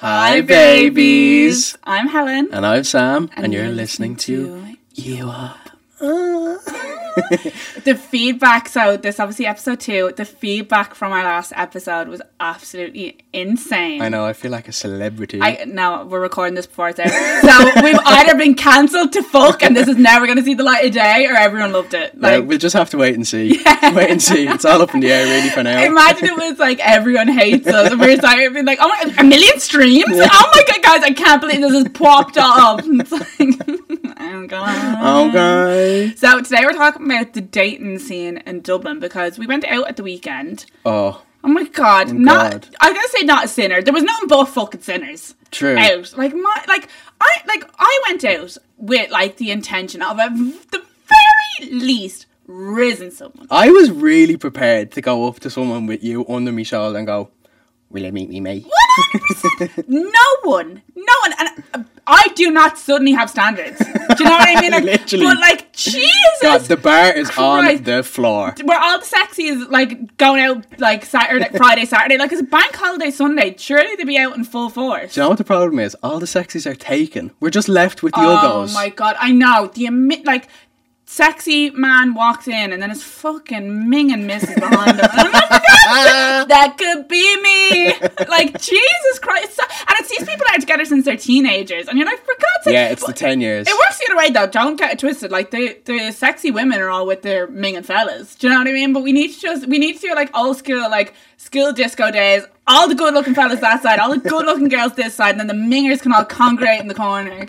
Hi, babies. I'm Helen. And I'm Sam, and, you're, listening, to You Up. The feedback, so this obviously episode two, the feedback from our last episode was absolutely insane. I know, I feel like a celebrity. I no, we're recording this before it's out. So we've either been cancelled to fuck and this is never gonna see the light of day or everyone loved it. Yeah, Like we'll just have to wait and see. Wait and see. It's all up in the air, really, for now. Imagine it was like everyone hates us and we're starting being like, oh my, a million streams? Oh my god, guys, I can't believe this has popped up. It's like, oh god. Okay. So today we're talking about the dating scene in Dublin because we went out at the weekend. Oh, Oh my god, oh not God. I'm gonna say not a sinner. There was nothing but fucking sinners. True. Out. Like my like I like I went out with like the intention of at the very least risen someone. I was really prepared to go up to someone with you under my shoulder and go, Will you meet me, mate? No one, no one, and I do not suddenly have standards. Do you know what I mean? Like, Literally. But like, Jesus, God, the bar is on the floor. where all the sexies like going out like Saturday, Friday, Saturday, like it's a bank holiday Sunday. Surely they'd be out in full force. Do you know what the problem is? All the sexies are taken. We're just left with the Oh uggos. my god, I know the like sexy man walks in and then his fucking minging Mrs. behind him. And I'm like, "That- that could be me. Like Jesus Christ! So- And it's these people that are together since they're teenagers, and you're like, for God's sake. Yeah, it's the 10 years. It works the other way though. Don't get it twisted. Like the the sexy women are all with their ming and fellas. Do you know what I mean? But we need to just we need to do like old school like school disco days. All the good looking fellas that side, all the good looking girls this side, and then the mingers can all congregate in the corner.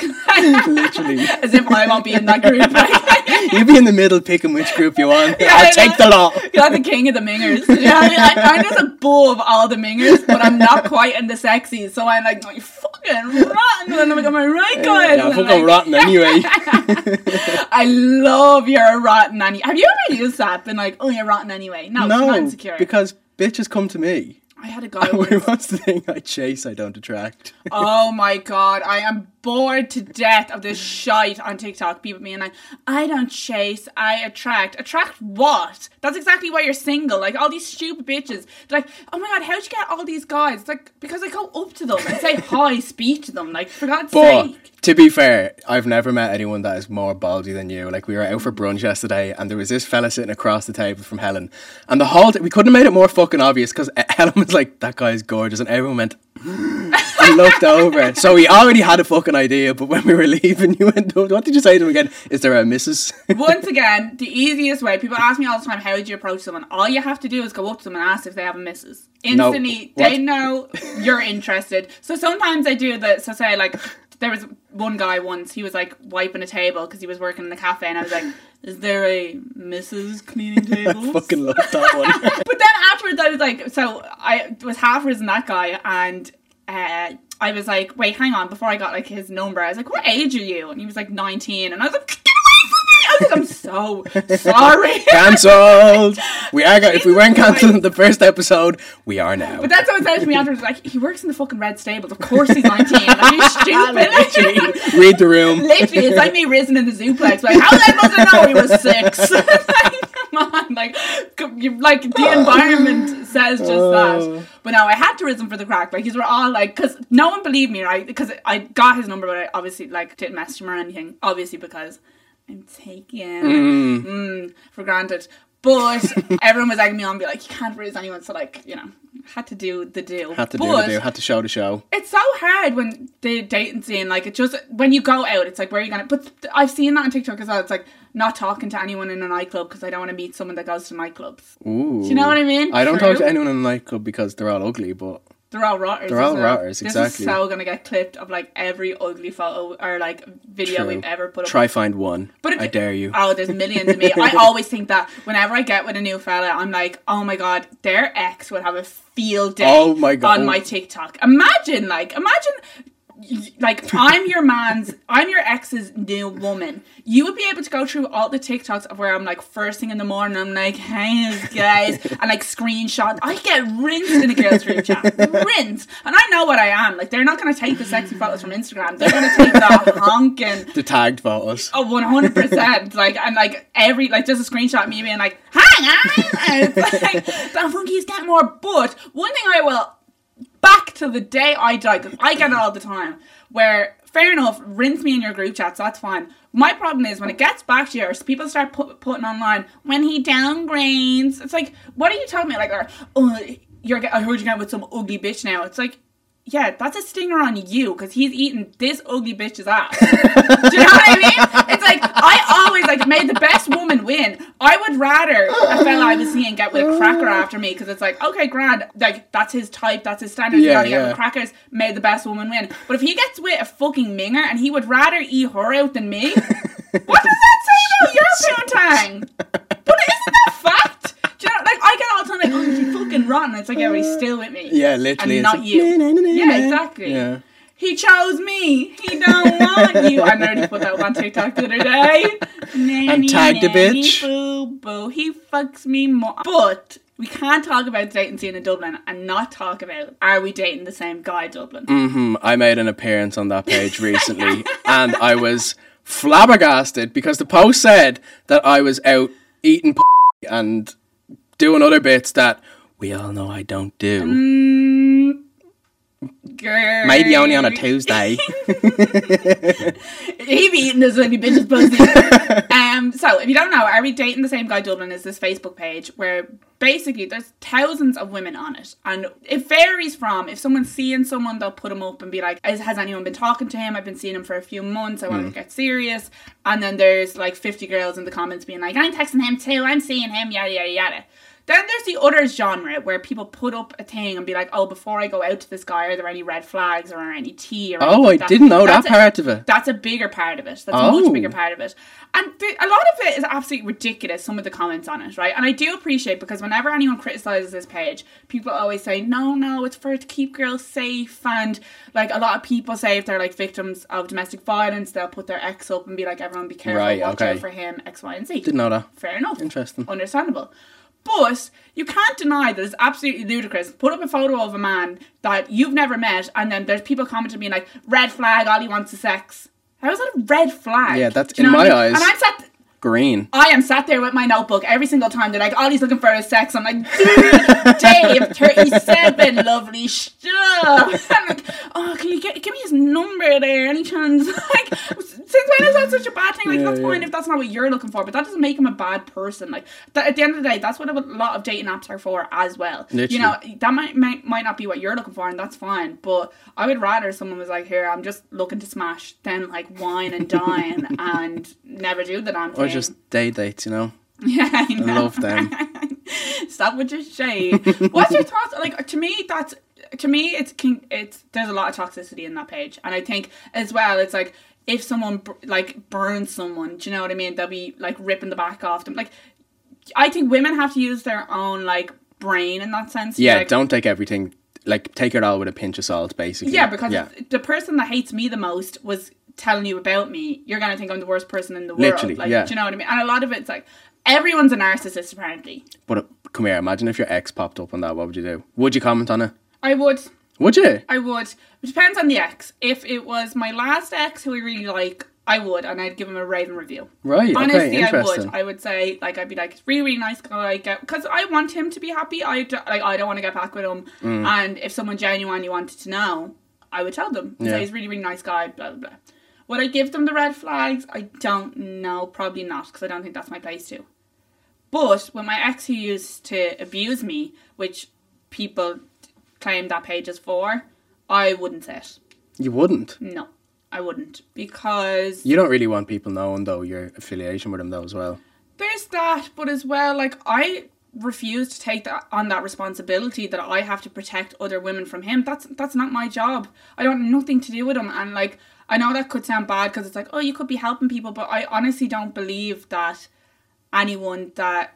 Literally. As if I won't be in that group. Like, You be in the middle picking which group you want. Yeah, I I'll take the lot. You're like the king of the mingers. Know I I'm just above all the mingers, but I'm not quite in the sexies. So I'm like, oh, you fucking rotten. And then I'm like, am I right, guys? Yeah, And fucking like- rotten anyway. I love your rotten anyway. Have you ever used that? Been like, oh, you're rotten anyway. No, it's not no, insecure. because bitches come to me. I had a guy once. What's the thing? I chase, I don't attract. Oh my god, I am bored to death of this shite on TikTok. People being like, I don't chase, I attract. Attract what? That's exactly why you're single. Like all these stupid bitches. They're like, oh my god, how'd you get all these guys? It's like because I go up to them and say hi, speak to them. Like for God's But sake. to be fair, I've never met anyone that is more baldy than you. Like we were out for brunch yesterday, and there was this fella sitting across the table from Helen, and the whole t- we couldn't have made it more fucking obvious because eh, Helen was like, "That guy's gorgeous," and everyone went. Mm. and looked over. So he already had a fucking idea, but when we were leaving, you went, What did you say to him again? Is there a Mrs.? Once again, the easiest way. People ask me all the time, how do you approach someone? All you have to do is go up to them and ask if they have a missus. Instantly, what? they know you're interested. So sometimes I do that. So say like, there was one guy once. He was like wiping a table because he was working in a cafe, and I was like, "Is there a Mrs. cleaning tables?" fucking love that one. but then afterwards, I was like, so I was half risen that guy, and uh, I was like, wait, hang on. Before I got like his number, I was like, what age are you? And he was like 19, and I was like, I was like, I'm so sorry. Cancelled. We are. Go- if we weren't cancelled in the first episode, we are now. But that's what it said to me afterwards. Like, he works in the fucking red stables. Of course he's 19. Are you stupid? Literally, read the room. Literally, it's like me risen in the zooplex. Like, how was I supposed to know he was six? like, come on, like, you- like the oh. environment says just Oh. that. But no, I had to risen for the crack. Like, these were all like, because no one believed me, right? Because I got his number, but I obviously like didn't message him or anything. Obviously, because I'm taken mm, for granted. But everyone was egging me on, be like, you can't raise anyone. So like, you know, had to do the deal. Had to do the do. Had to show the show. it's so hard when the dating scene, like it just when you go out, it's like where are you gonna? But I've seen that on TikTok as well. It's like not talking to anyone in a nightclub because I don't want to meet someone that goes to nightclubs. Ooh. Do you know what I mean? I don't True. talk to anyone in a nightclub because they're all ugly, but They're all rotters. They're all it? rotters, This is so gonna get clipped of like every ugly photo or like video True. we've ever put up. try find one. But it- I dare you. Oh, there's millions of me. I always think that whenever I get with a new fella, I'm like, oh my god, their ex would have a field day Oh my God. on my TikTok. Imagine, like, imagine like I'm your man's I'm your ex's new woman. You would be able to go through all the TikToks of where I'm like first thing in the morning, I'm like, hey guys, and like screenshot. I get rinsed in a girl's group chat. rinsed. And I know what I am. Like they're not gonna take the sexy photos from Instagram. They're gonna take the honking The tagged photos. Oh, one hundred percent. Like and like every like just a screenshot of me being like, "Hang on," like that funky's getting more. But one thing I will back till the day I die, 'cause I get it all the time, where, fair enough, rinse me in your group chats, that's fine. My problem is when it gets back to you, or people start put, putting online, when he downgrades, it's like, what are you talking about? Like, or, oh, you're, I heard you got with some ugly bitch now. It's like, yeah, that's a stinger on you because he's eating this ugly bitch's ass. Do you know what I mean? It's like like made the best woman win. I would rather a fella I was seeing get with a cracker after me because it's like okay, grand, like that's his type, that's his standard. Yeah, you get yeah. with crackers. Made the best woman win. But if he gets with a fucking minger and he would rather eat her out than me, what does that say about your poontang? But isn't that fact? Do you know, like I get all the time like, oh, you fucking rotten. It's like, yeah, but he's still with me. Yeah, literally. And not like, you. "Na, na, na, Yeah, na." exactly. Yeah. He chose me. He don't want you. I nearly put that on TikTok the other day. And tagged the Nanny, bitch. Boo boo. He fucks me more. But we can't talk about dating scene in Dublin and not talk about are we dating the same guy Dublin? Mm-hmm. I made an appearance on that page recently, and I was flabbergasted because the post said that I was out eating p- and doing other bits that we all know I don't do. Mm, girl. Maybe only on a Tuesday. he be eating this when he bitches pussy. um, so if you don't know, Are We Dating the Same Guy Dublin is this Facebook page where basically there's thousands of women on it, and it varies from if someone's seeing someone, they'll put them up and be like, "Has has anyone been talking to him? I've been seeing him for a few months. I want to get serious." And then there's like 50 girls in the comments being like, "I'm texting him too. I'm seeing him. Yada yada yada." Then there's the other genre where people put up a thing and be like, "Oh, before I go out to this guy, are there any red flags or any tea?" Or oh, I like that?" didn't know that That's a- part of it. that's a bigger part of it. That's a Oh. much bigger oh. part of it. And the, a lot of it is absolutely ridiculous, some of the comments on it, right? And I do appreciate because whenever anyone criticizes this page, people always say, no, no, it's for to keep girls safe. And like a lot of people say if they're like victims of domestic violence, they'll put their ex up and be like, everyone be careful, Right, watch okay. out for him, X, Y, and Z. Didn't know that. Fair enough. Interesting. Understandable. But you can't deny that it's absolutely ludicrous. Put up a photo of a man that you've never met, and then there's people commenting being like, red flag, all he wants is sex. How is that a red flag? Yeah, that's- in my I mean? eyes- And I'm sat. Green. I am sat there with my notebook every single time. They're like, all he's looking for is sex. I'm like, Dave, 37, lovely stuff. I'm like, oh, can you get give me his number there? Any chance? Like, since when is that such a bad thing? Like, Yeah, that's yeah. fine if that's not what you're looking for, but that doesn't make him a bad person. Like, that, at the end of the day, that's what a lot of dating apps are for as well. You know, that might, might might not be what you're looking for, and that's fine. But I would rather someone was like, here, I'm just looking to smash, than like wine and dine and never do the damn thing. Just day dates, you know? Yeah, I, I love them. Stop with your shade. What's your thoughts? Like to me, that's to me, it's king. It's there's a lot of toxicity in that page, and I think as well, it's like if someone like burns someone, do you know what I mean? They'll be like ripping the back off them. Like I think women have to use their own like brain in that sense. Yeah, like, don't take everything, like, take it all with a pinch of salt, basically. Yeah, because Yeah. the person that hates me the most was telling you about me, you're gonna think I'm the worst person in the world. Literally, like, yeah. do you know what I mean? And a lot of it's like everyone's a narcissist apparently. But uh, come here, imagine if your ex popped up on that, what would you do? Would you comment on it? I would. Would you? I would. It depends on the ex. If it was my last ex who I really like, I would, and I'd give him a raven review. Right, okay, Honestly, I interesting. would. I would say, like, I'd be like, it's really, really nice guy, because I want him to be happy. I do, like, I don't want to get back with him. Mm. And if someone genuinely wanted to know, I would tell them. Yeah. Say he's a really, really nice guy. Blah blah blah. Would I give them the red flags? I don't know. Probably not, because I don't think that's my place to. But when my ex who used to abuse me, which people claim that page is for, I wouldn't say it. You wouldn't. No, I wouldn't. Because You don't really want people knowing, though, your affiliation with him, though, as well. there's that, but as well, like, I refuse to take that on that responsibility that I have to protect other women from him. That's that's not my job. I don't have nothing to do with him. And like, I know that could sound bad because it's like, oh, you could be helping people, but I honestly don't believe that anyone that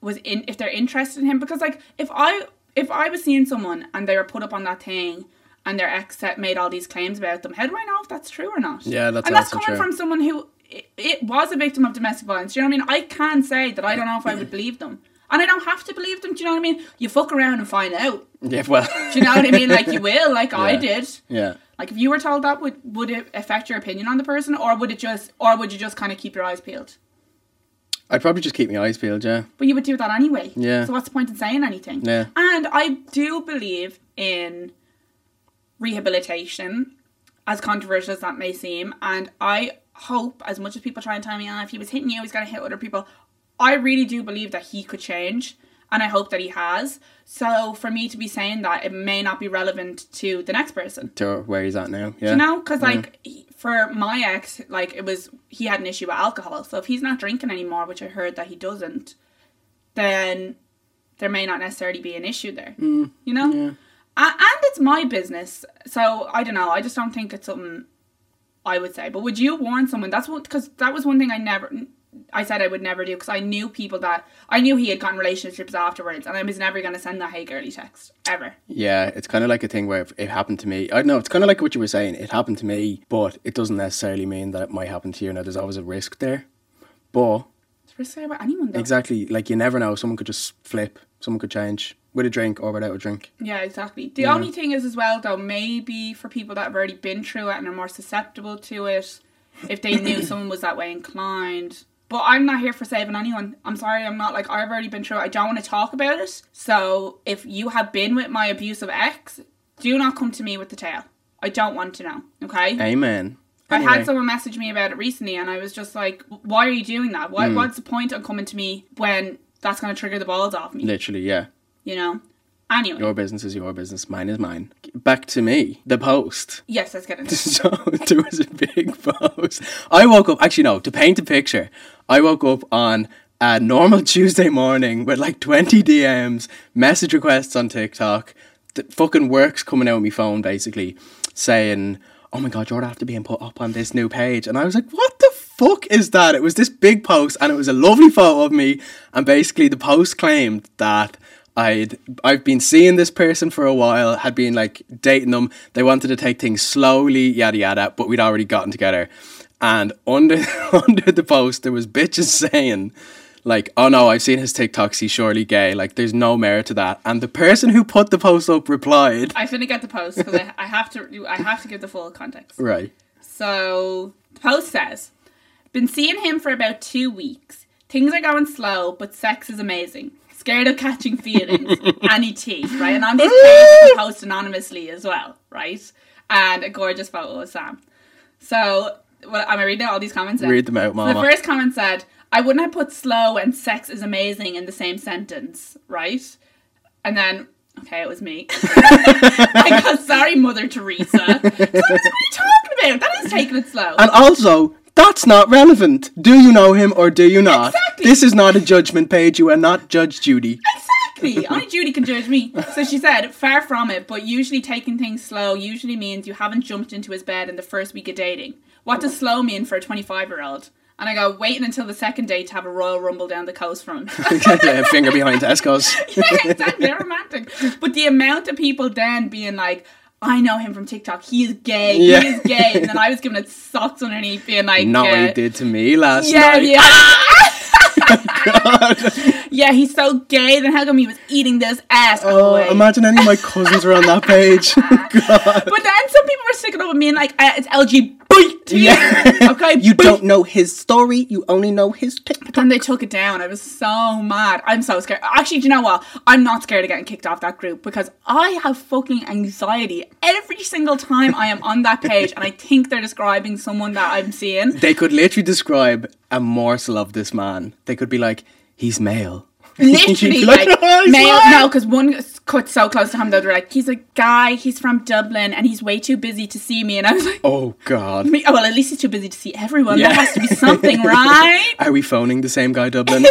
was in if they're interested in him because like if I if I was seeing someone and they were put up on that thing and their ex set made all these claims about them, how do I know if that's true or not? Yeah, that's and that's coming true. from someone who it, it was a victim of domestic violence. Do you know what I mean? I can say that I don't know if I would believe them. And I don't have to believe them, do you know what I mean? You fuck around and find out. Yeah, well. Do you know what I mean? Like you will, like I did. yeah. Like if you were told that, would would it affect your opinion on the person, or would it just, or would you just kind of keep your eyes peeled? I'd probably just keep my eyes peeled, yeah. But you would do that anyway. Yeah. So what's the point in saying anything? Yeah. And I do believe in rehabilitation, as controversial as that may seem. And I hope, as much as people try and tell me, oh, if he was hitting you, he's going to hit other people. I really do believe that he could change. And I hope that he has. So for me to be saying that, it may not be relevant to the next person. To where he's at now. Yeah. You know, because like he- for my ex, like it was he had an issue with alcohol. So if he's not drinking anymore, which I heard that he doesn't, then there may not necessarily be an issue there. Mm, you know, yeah. And it's my business. So I don't know. I just don't think it's something I would say. But would you warn someone? That's what because that was one thing I never. I said I would never do because I knew people that I knew he had gotten relationships afterwards, and I was never going to send that hey girly text ever. Yeah, it's kind of like a thing where if it happened to me, I know, it's kind of like what you were saying. It happened to me, but it doesn't necessarily mean that it might happen to you. Now, there's always a risk there. But It's risky about anyone though. exactly, like you never know. Someone could just flip, someone could change with a drink or without a drink. Yeah, exactly. The only thing is, as well, though, maybe for people that have already been through it and are more susceptible to it, if they knew someone was that way inclined. But I'm not here for saving anyone. I'm sorry, I'm not like I've already been through it. I don't want to talk about it. So if you have been with my abusive ex, do not come to me with the tale. I don't want to know. Okay. Amen. I had someone message me about it recently, and I was just like, "Why are you doing that? Why, mm. What's the point of coming to me when that's going to trigger the balls off me? Literally, yeah. You know." Your business is your business. Mine is mine. Back to me. The post. yes, let's get into. it. So there was a big post. I woke up, actually, no, to paint a picture, I woke up on a normal Tuesday morning with like 20 DMs, message requests on TikTok, the fucking works coming out of my phone basically saying, oh my god, you're after being put up on this new page. And I was like, what the fuck is that? It was this big post and it was a lovely photo of me. And basically, the post claimed that. I'd I've been seeing this person for a while, had been like dating them. They wanted to take things slowly, yada yada, but we'd already gotten together. And under under the post there was bitches saying like, oh no, I've seen his TikToks, he's surely gay. Like there's no merit to that. And the person who put the post up replied I finna get the post because I, I have to. I have to give the full context. Right. So the post says, "Been seeing him for about two weeks. Things are going slow, but sex is amazing. Scared of catching feelings. Any tea, right? And on this page, he post anonymously as well, right? And a gorgeous photo of Sam. So, well, am I reading out all these comments? Read them out, So the first comment said, I wouldn't have put slow and sex is amazing in the same sentence, right? And then, okay, it was me. I got, sorry, Mother Teresa. So what are you talking about? That is taking it slow. And also, that's not relevant. Do you know him or do you not? Exactly. This is not a judgment page. You are not Judge Judy. Exactly. Only Judy can judge me. So she said, far from it, but usually taking things slow usually means you haven't jumped into his bed in the first week of dating. What does slow mean for a 25 year old? And I go, waiting until the second date to have a royal rumble down the coast from him. yeah, finger behind Tesco's. yeah, exactly. They're romantic. But the amount of people then being like, I know him from TikTok. He is gay. Yeah. He is gay. And then I was giving it socks underneath, being like, Not what uh, he did to me last Yeah, night. yeah. yeah, he's so gay. Then how come he was eating this ass? Oh, away? imagine any of my cousins were on that page. God. But then some sticking up with me and like, uh, it's LGBT. Yeah. Okay. You don't know his story. You only know his TikTok. Then they took it down. I was so mad. I'm so scared. Actually, do you know what? I'm not scared of getting kicked off that group because I have fucking anxiety every single time I am on that page and I think they're describing someone that I'm seeing. They could literally describe a morsel of this man. They could be like, he's male. Literally, like, "Oh, he's male. lying." No, because one cut so close to him, the other like, he's a guy, he's from Dublin, and he's way too busy to see me. And I was like, Oh, God. me- oh, well, at least he's too busy to see everyone. Yeah. There has to be something, right? Are we phoning the same guy, Dublin?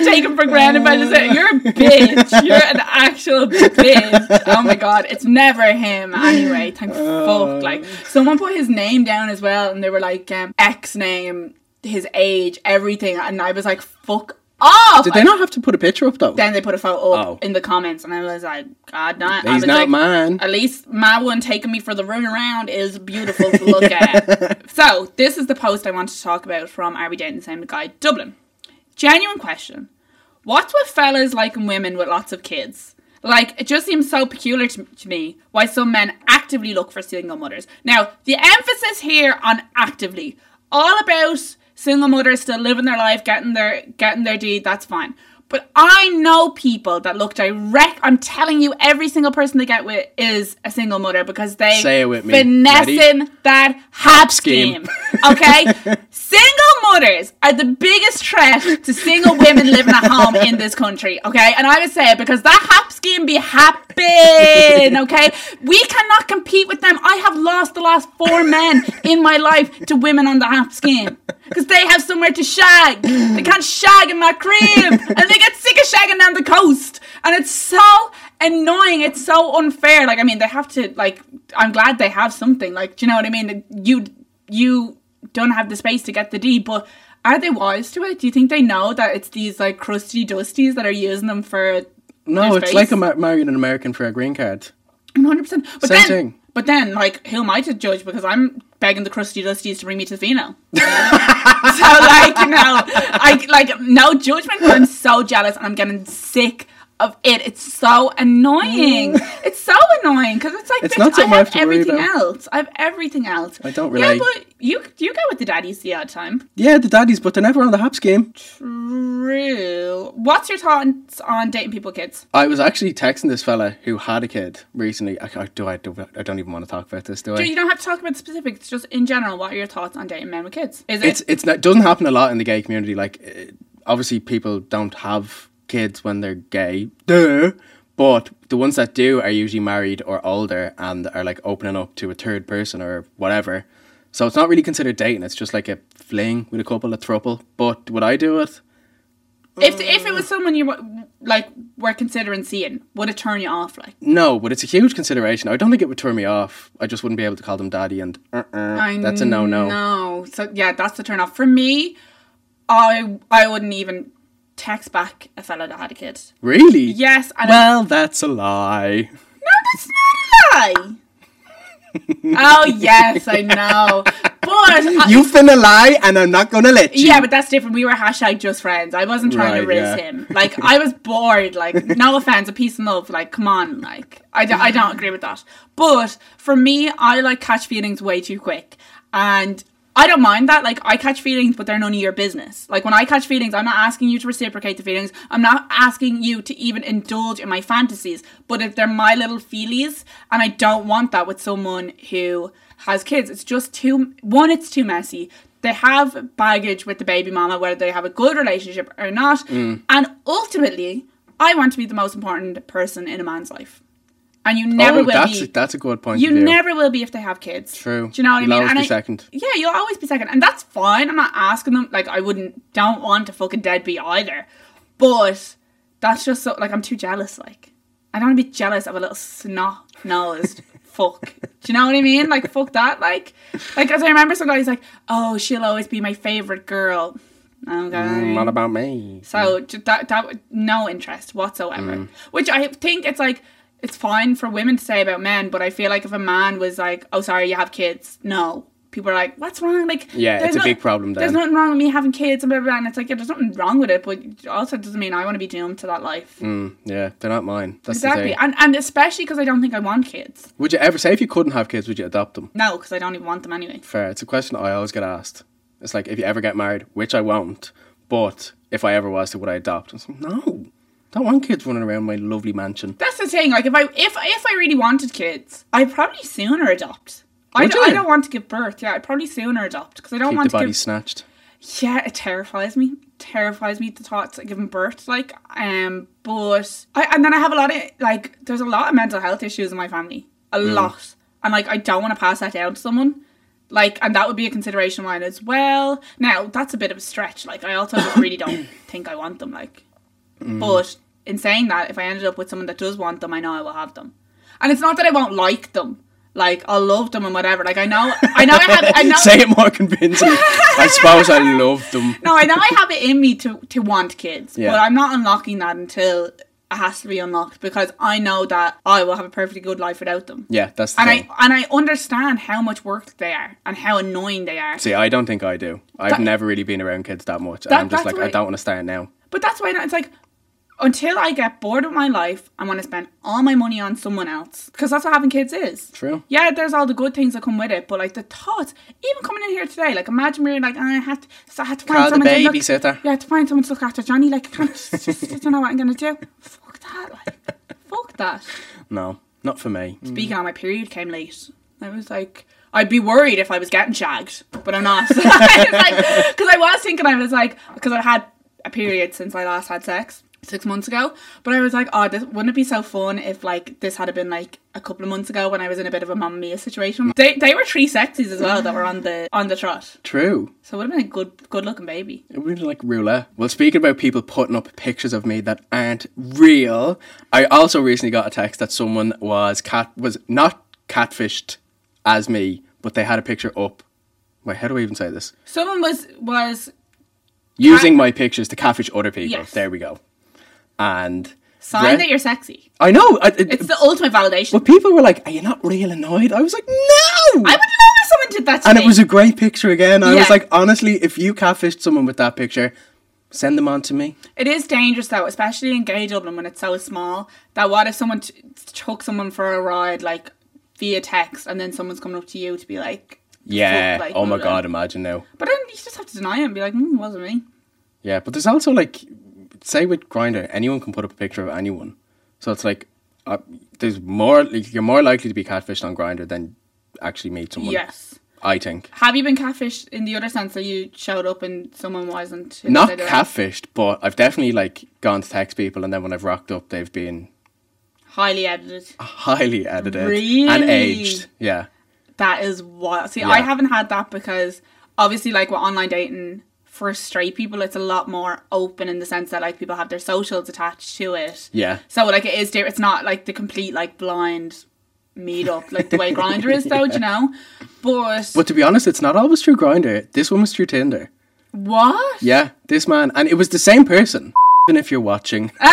We being taken for granted by this? You're a bitch. You're an actual bitch. Oh my god, it's never him. Anyway, thank fuck. Like someone put his name down as well, and they were like um, X name, his age, everything, and I was like, fuck off. Did they not have to put a picture up, though? then they put a photo up Oh. in the comments, and I was like, God damn. I He's not like, mine. At least my one taking me for the run around is beautiful to look at. So, this is the post I want to talk about from Are We Dating the Same Guy Dublin. Genuine question. What's with fellas liking women with lots of kids? Like, it just seems so peculiar to, to me why some men actively look for single mothers. Now, the emphasis here on actively, all about single mothers still living their life, getting their getting their deed, that's fine. But I know people that look direct. I'm telling you, every single person they get with is a single mother because they Say it with me. finessing that HAP scheme. Okay, single mothers are the biggest threat to single women living at home in this country. Okay, and I would say it because that HAP scheme be happening. Okay, we cannot compete with them. I have lost the last four men in my life to women on the HAP scheme because they have somewhere to shag. They can't shag in my crib, and they get sick of shagging down the coast, and it's so annoying. It's so unfair. Like, I mean, they have to. Like, I'm glad they have something. Like, do you know what I mean? You you don't have the space to get the D, but. Are they wise to it? Do you think they know that it's these like crusty dusties that are using them for No, it's space? like a mar- marrying an American for a green card. One hundred percent. But Same then, thing. but then, like, who am I to judge? Because I'm begging the crusty dusties to bring me to Vino. so, like, you know, I like no judgment. But I'm so jealous, and I'm getting sick of it. It's so annoying. it's so annoying because it's like It's bitch, I have have everything else. I have everything else. I don't really. Yeah, but you you go with the daddies the odd time. Yeah, the daddies, but they're never on the HAP scheme. True. What's your thoughts on dating people, kids? I was actually texting this fella who had a kid recently. I, I, do, I, do, I don't even want to talk about this, do I? You don't have to talk about the specifics. Just in general, what are your thoughts on dating men with kids? Is it it's it's not doesn't happen a lot in the gay community. Like uh, obviously people don't have kids when they're gay, duh. But the ones that do are usually married or older and are like opening up to a third person or whatever. So it's not really considered dating. It's just like a fling with a couple, a throuple. But would I do it? If if it was someone you were- like were considering seeing, would it turn you off? Like No, but it's a huge consideration. I don't think it would turn me off. I just wouldn't be able to call them daddy, and uh-uh, that's a no no. No, so yeah, that's the turn off for me. I I wouldn't even text back a fella that had a kid. Really? Yes, and Well, that's a lie. no, that's not a lie. oh yes, I know, but I- You finna lie, and I'm not gonna let you. Yeah, but that's different. We were hashtag just friends. I wasn't trying to raise yeah. him. Like I was bored. Like no offense, a peace and love. Like come on. Like I, I don't agree with that. But for me, I like catch feelings way too quick, and I don't mind that. Like I catch feelings, but they're none of your business. Like when I catch feelings, I'm not asking you to reciprocate the feelings. I'm not asking you to even indulge in my fantasies. But if they're my little feelies, and I don't want that with someone who has kids, it's just too. One, it's too messy. They have baggage with the baby mama, whether they have a good relationship or not. Mm. And ultimately, I want to be the most important person in a man's life. And you never oh, will that's be. that's a good point. You never will be if they have kids. True. Do you know what You'll I mean? always And be I- second. Yeah, you'll always be second, and that's fine. I'm not asking them. Like, I wouldn't, don't want a fucking deadbeat either. But that's just so. Like, I'm too jealous. Like, I don't want to be jealous of a little snot nosed fuck. Do you know what I mean? Like, fuck that. Like, like as I remember, some guy's like, "Oh, she'll always be my favorite girl." Okay. Mm, Not about me. So that that no interest whatsoever. Mm. Which I think it's like it's fine for women to say about men, but I feel like if a man was like, "Oh, sorry, you have kids," no, people are like, "What's wrong?" Like, Yeah, it's a big problem There's nothing wrong with me having kids and blah blah. blah. And it's like, yeah, there's nothing wrong with it, but also it doesn't mean I want to be doomed to that life. Mm, yeah, they're not mine. That's exactly, and and especially because I don't think I want kids. Would you ever say if you couldn't have kids, would you adopt them? No, because I don't even want them anyway. Fair. It's a question I always get asked. It's like if you ever get married, which I won't, but if I ever was to, would I adopt? Like, no, don't want kids running around my lovely mansion. That's the thing. Like, if I if if I really wanted kids, I'd probably sooner adopt. I Would don't, I don't want to give birth. Yeah, I'd probably sooner adopt because I don't Keep want the to body give snatched. Yeah, it terrifies me. Terrifies me the thoughts of giving birth. Like, um, but I and then I have a lot of like. There's a lot of mental health issues in my family. A Mm. lot, and like I don't want to pass that down to someone. Like, and that would be a consideration of mine as well. Now that's a bit of a stretch. Like, I also just really don't think I want them. Like, Mm. but in saying that, if I ended up with someone that does want them, I know I will have them. And it's not that I won't like them. Like I'll love them and whatever. Like I know, I know, I have, I know. Say it more convincingly. I suppose I love them. No, I know I have it in me to to want kids, Yeah. but I'm not unlocking that until it has to be unlocked because I know that I will have a perfectly good life without them. Yeah, that's the And thing. I and I understand how much work they are and how annoying they are. See, I don't think I do. I've That- never really been around kids that much. And I'm just like, I don't want to start now. But that's why it's like until I get bored of my life, I want to spend all my money on someone else because that's what having kids is. True. Yeah, there's all the good things that come with it, but like the thoughts, even coming in here today, like imagine we're like, ah, I have to, so I had to find Call the someone to look, babysitter. yeah, to find someone to look after Johnny. Like, I can't just, just, I don't know what I'm gonna do. Fuck that, like, fuck that. No, not for me. Speaking of, my period came late. I was like, I'd be worried if I was getting shagged, but I'm not. Because I was thinking, I was like, because I've had a period since I last had sex six months ago. But I was like, oh, this, wouldn't it be so fun if like this had been like a couple of months ago when I was in a bit of a Mamma Mia situation? They they were three sexies as well that were on the on the trot. True. So it would have been a good good looking baby. It would be like roulette. Well, speaking about people putting up pictures of me that aren't real, I also recently got a text that someone was cat was not catfished as me, but they had a picture up. Wait, how do I even say this? Someone was was Using my pictures to catfish other people. Yes. There we go. And sign that you're sexy. I know. I, it, It's the ultimate validation. but people were like, "Are you not real annoyed?" I was like, "No." I would love if someone did that to and me. it was a great picture again. I Yeah. was like, honestly, if you catfished someone with that picture, send them on to me. It is dangerous though, especially in Gay Dublin when it's so small. That what if someone t- took someone for a ride like via text, and then someone's coming up to you to be like, Yeah. Like, oh my god, imagine now. but then you just have to deny it and be like, mm, it wasn't me. Yeah, but there's also like, say with Grindr, anyone can put up a picture of anyone. So it's like, uh, there's more. Like, you're more likely to be catfished on Grindr than actually meet someone. Yes. I think. Have you been catfished in the other sense that you showed up and someone wasn't? Not catfished, but I've definitely like gone to text people, and then when I've rocked up, they've been Highly edited. highly edited Really? and aged. Yeah. That is what. See, Yeah. I haven't had that because obviously, like with online dating for straight people, it's a lot more open in the sense that like people have their socials attached to it. Yeah. So like it is. di- It's not like the complete like blind meet up like the way Grindr is though. do you know? But, But to be honest, it's not always through Grindr. This one was through Tinder. what? Yeah, this man, and it was the same person. Even if you're watching, it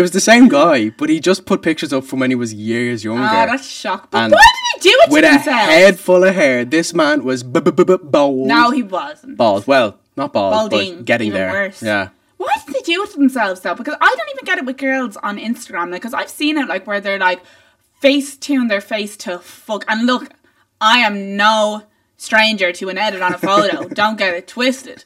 was the same guy, but he just put pictures up from when he was years younger. Ah, that's shock. But And why did he do it with to a head full of hair. This man was b- b- b- b- bald. No, he wasn't. bald. Well, not bald, Balding, but getting even there. worse. Yeah. Why did they do it to themselves though? Because I don't even get it with girls on Instagram. Like, because I've seen it like where they're like face tune their face to fuck. And look, I am no stranger to an edit on a photo. don't get it twisted.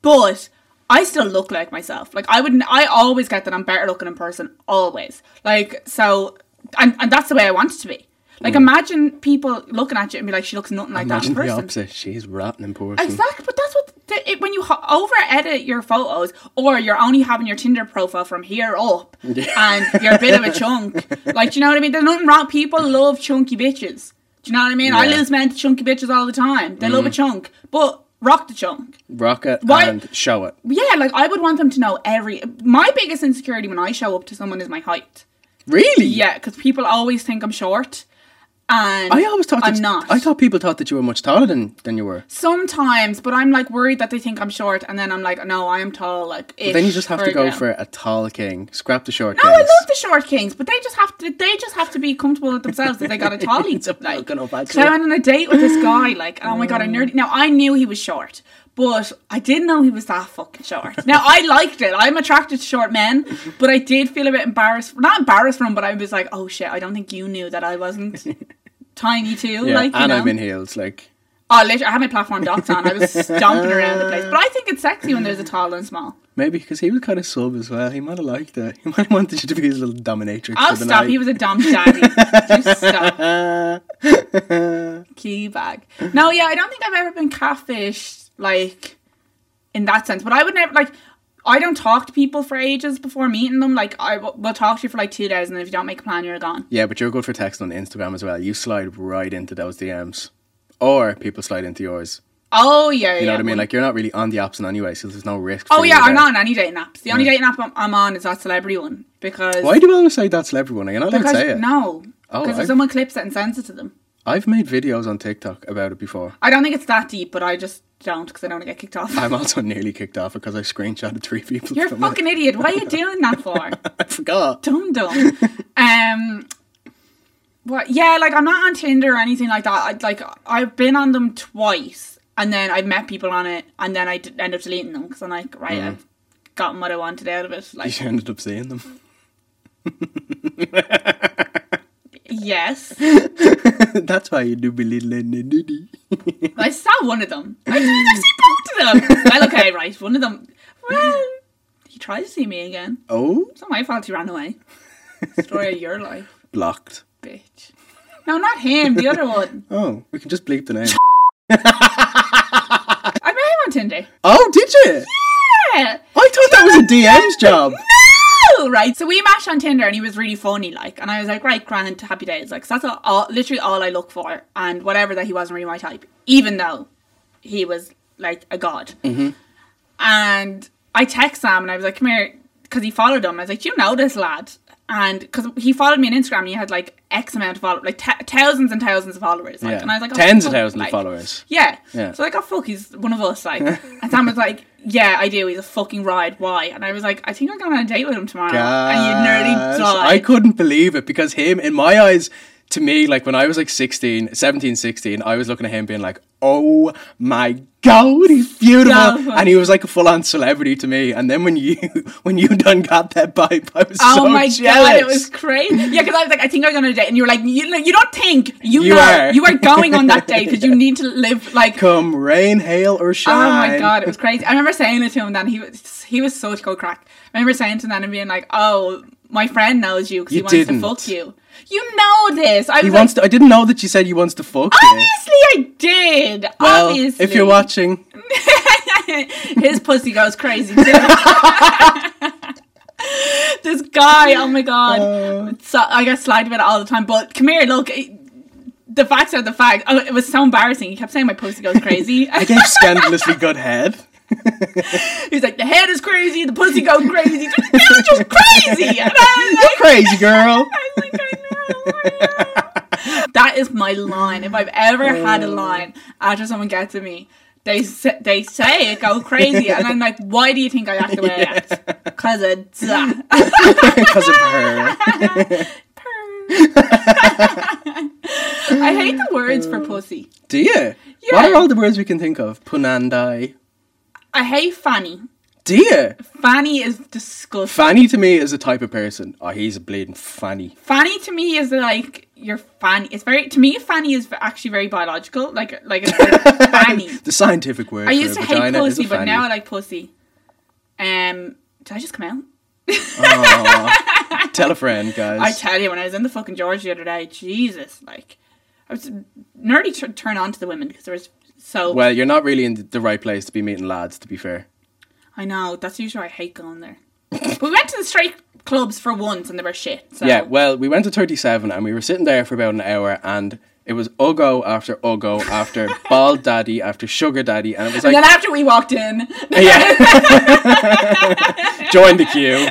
But I still look like myself. Like I would, I always get that I'm better looking in person. Always. Like so, and and that's the way I want it to be. Like hmm. imagine people looking at you and be like, she looks nothing like Imagine that in person. the opposite. She's rotten in person. Exactly, but that's what the, it, when you ho- over edit your photos, or you're only having your Tinder profile from here up, and you're a bit of a chunk. Like, do you know what I mean? There's nothing wrong. People love chunky bitches. Do you know what I mean? I lose men to chunky bitches all the time. They love a hmm. chunk, but rock the chunk. Rock it Why- and show it. Yeah, like I would want them to know every. My biggest insecurity when I show up to someone is my height. Really? Yeah, because people always think I'm short, and I always thought I'm that, not. I thought people thought that you were much taller than, than you were. Sometimes, but I'm like worried that they think I'm short, and then I'm like, no, I am tall. Like, But then you just have to go down. for a tall king. Scrap the short No, I love the short kings, but they just have to. They just have to be comfortable with themselves that they got a a like, up. I went on a date with this guy. Like, oh my god, I nearly. Uh. Now I knew he was short, but I didn't know he was that fucking short. Now I liked it. I'm attracted to short men, but I did feel a bit embarrassed. Not embarrassed for him, but I was like, oh shit, I don't think you knew that I wasn't tiny too. Yeah, like, you and know? I'm in heels. Like, Oh, literally, I had my platform docs on. I was stomping around the place. But I think it's sexy when there's a tall and small. maybe because he was kind of sub as well. He might have liked it. He might have wanted you to be his little dominatrix. I'll stop. night. He was a dumb daddy. Just stop. Key bag. No, yeah, I don't think I've ever been catfished, like, in that sense. But I would never, like, I don't talk to people for ages before meeting them. Like, I w- will talk to you for like two days, and if you don't make a plan, you're gone. Yeah, but you're good for texting on Instagram as well. You slide right into those DMs, or people slide into yours. Oh, yeah, You know what I mean? Like you're not really on the apps in any way, so there's no risk. Oh yeah, I'm there. not on any dating apps. The only dating app I'm, I'm on is that celebrity one because Why do you always say that celebrity one? You're not allowed to say it. no Oh, because if someone clips it and sends it to them, I've made videos on TikTok about it before. I don't think it's that deep, but I just don't because I don't want to get kicked off. I'm also nearly kicked off because I screenshotted three people. You're a from it. fucking idiot. Why are you doing that for? I forgot. dumb dumb. Um, what? Yeah, like I'm not on Tinder or anything like that. I, like I've been on them twice, and then I've met people on it, and then I d- end up deleting them because I'm like, right, Mm. I've gotten what I wanted out of it. Like, You ended up seeing them. yes, That's why you do believe in nitty. I saw one of them. I didn't even see both of them. Well, okay, right. One of them. Well, he tried to see me again. Oh, It's not my fault he ran away. Story of your life, blocked. bitch. No, not him. The other one. Oh, we can just bleep the name. I met him on Tinder. oh, did you? Yeah. I thought that was a DM's job. Right. So we matched on Tinder, and he was really funny, like, and I was like, right, grand, happy days, like, so that's all, all, literally all I look for, and whatever that he wasn't really my type, even though he was like a god. Mm-hmm. And I text Sam, and I was like, come here, because he followed him. I was like, do you know this lad? And because he followed me on Instagram, and he had like X amount of followers, like t- thousands and thousands of followers. Like, Yeah. and I was like, oh, Tens of thousands like- of followers. Yeah. Yeah. So like, oh fuck, he's one of us. Like, and Sam was like, yeah, I do. He's a fucking ride. Why? And I was like, I think I'm going on a date with him tomorrow. And you nearly died. I couldn't believe it because him, in my eyes, to me, like when I was like 16, 17, 16, I was looking at him being like, oh my god, he's beautiful. And he was like a full on celebrity to me. And then when you when you done got that vibe, I was like, Oh so my jealous. god, it was crazy. Yeah, because I was like, I think I'm going on a date, and you were like, you know, you don't think you, You know are. you are going on that date because you need to live like. Come rain, hail, or shine. Oh my god, it was crazy. I remember saying it to him then. He was he was such go crack. I remember saying to him then and being like, "Oh, my friend knows you because he wants didn't. to fuck you. You know this. I was He like, wants to, I didn't know that you said you wants to fuck you. I did. Well, obviously, if you're watching, his pussy goes crazy too. this guy, oh my god, Uh. so I get slagged about it all the time. But come here, look. it- the facts are the facts. Oh, it was so embarrassing. He kept saying my pussy goes crazy. I gave scandalously good head. He's like, the head is crazy, the pussy goes crazy, it's just crazy. And I was like, Crazy girl. I was like, I know. that is my line. If I've ever had a oh. line after someone gets at me, they say, they say it go crazy, and I'm like, why do you think I act the way I act? Because it's that. Because of her. I hate the words for uh, pussy. Do you? Yeah. What are all the words we can think of? Punandai. I hate fanny. You? Fanny is disgusting. Fanny to me is a type of person. Oh, he's a bleeding fanny. Fanny to me is like your fanny. It's very to me. Fanny is actually very biological. Like like it's like fanny. The scientific word I used to hate pussy, but now I like pussy. Um, did I just come out? Aw. Tell a friend, guys. I tell you, when I was in the fucking George the other day, Jesus, like I was nerdy t- turn on to the women because there was so. well, you're not really in the right place to be meeting lads, to be fair. I know that's usually why I hate going there. but we went to the straight clubs for once and they were shit. So. Yeah, well, we went to 37 and we were sitting there for about an hour and it was Ugo after Ugo after Bald Daddy after Sugar Daddy and it was and like, then after we walked in, yeah. Join the queue.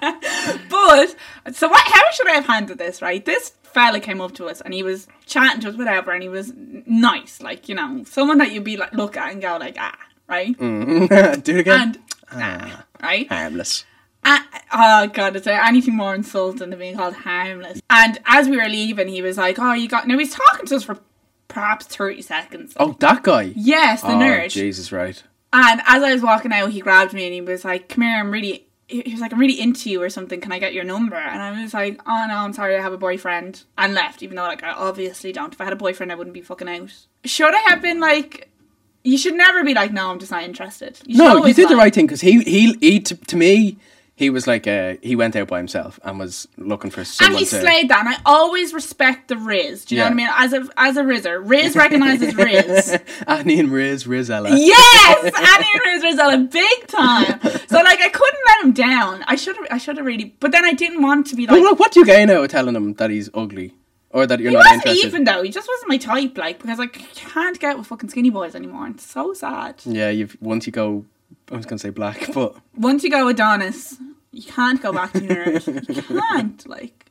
but so what? How should I have handled this? Right, this fella came up to us and he was chatting to us, whatever, and he was nice, like you know, someone that you'd be like look at and go like ah, right, Mm. Do it again. and ah, right. Harmless. Uh, oh god, is there anything more insulting than being called harmless? And as we were leaving, he was like, "Oh, you got." Now he's talking to us for perhaps thirty seconds. Oh, that guy. Yes, the oh, nerd. Jesus, right. And as I was walking out, he grabbed me and he was like, "Come here, I'm really." He he was like, "I'm really into you or something. Can I get your number?" And I was like, "Oh no, I'm sorry, I have a boyfriend," and left. Even though, like, I obviously don't. If I had a boyfriend, I wouldn't be fucking out. Should I have been like? You should never be like, "No, I'm just not interested." You No, you did the right thing because he, he, he, to, to me, he was like, uh, he went out by himself and was looking for someone. And he to. slayed that, and I always respect the Riz. Do you Yeah. know what I mean? As a as a Rizzer, Riz recognizes Riz. Annie and Riz, Rizella. yes, Annie and Riz Rizella, big time. So like, I couldn't let him down. I should have. I should have really. But then I didn't want to be like. look, what do you gain out of telling him that he's ugly? Or that you're He not wasn't interested? even though. He just wasn't my type. Like because I can't get with fucking skinny boys anymore. It's so sad. Yeah, you've once you go, I was gonna say black, but Once you go Adonis, you can't go back to nerd. You can't. Like.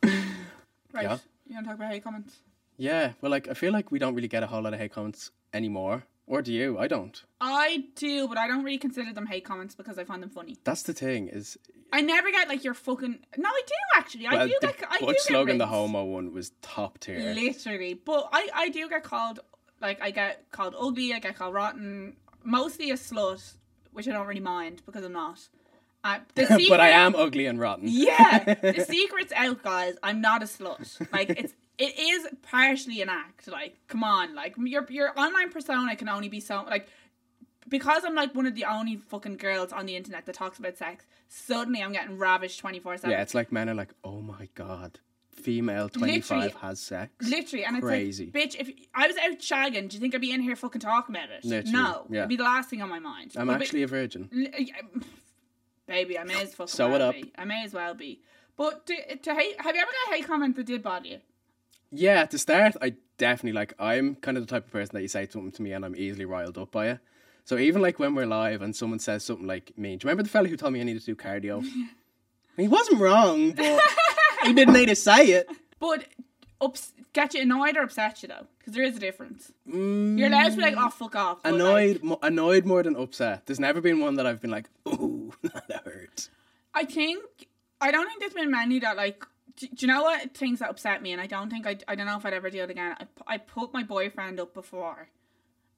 Right. Yeah. You want to talk about hate comments? yeah, well, like I feel like we don't really get a whole lot of hate comments anymore. Or do you? I don't. I do, but I don't really consider them hate comments because I find them funny. That's the thing is, I never get like your fucking. No, I do actually. I well, do the get. I do get slogan, the homo one, was top tier. Literally, but I I do get called like I get called ugly. I get called rotten. Mostly a slut, which I don't really mind because I'm not. Uh, secret, but I am ugly and rotten. Yeah, the secret's out, guys. I'm not a slut. Like it's it is partially an act. Like, come on, like your your online persona can only be so like because I'm like one of the only fucking girls on the internet that talks about sex. Suddenly, I'm getting ravished twenty four seven. Yeah, it's like men are like, oh my god, female twenty five has sex. Literally, and Crazy. it's like, bitch, if I was out shagging, do you think I'd be in here fucking talking about it? Literally, no, yeah. it'd be the last thing on my mind. I'm But- actually a virgin. L- Baby, I may as fucking Sew well it up. be. I may as well be. But to, to hate, have you ever got a hate comment that did bother you? Yeah, the start, I definitely like. I'm kind of the type of person that you say something to me and I'm easily riled up by it. So even like when we're live and someone says something like mean, do you remember the fella who told me I needed to do cardio? he wasn't wrong, but he didn't need to say it. But ups, get you annoyed or upset you though, because there is a difference. Mm. You're allowed to be like, oh fuck off. but, like, Annoyed, mo- annoyed more than upset. There's never been one that I've been like, ooh, that hurt. I think I don't think there's been many that like. Do, do you know what things that upset me? And I don't think I. I don't know if I'd ever do it again. I, I put my boyfriend up before,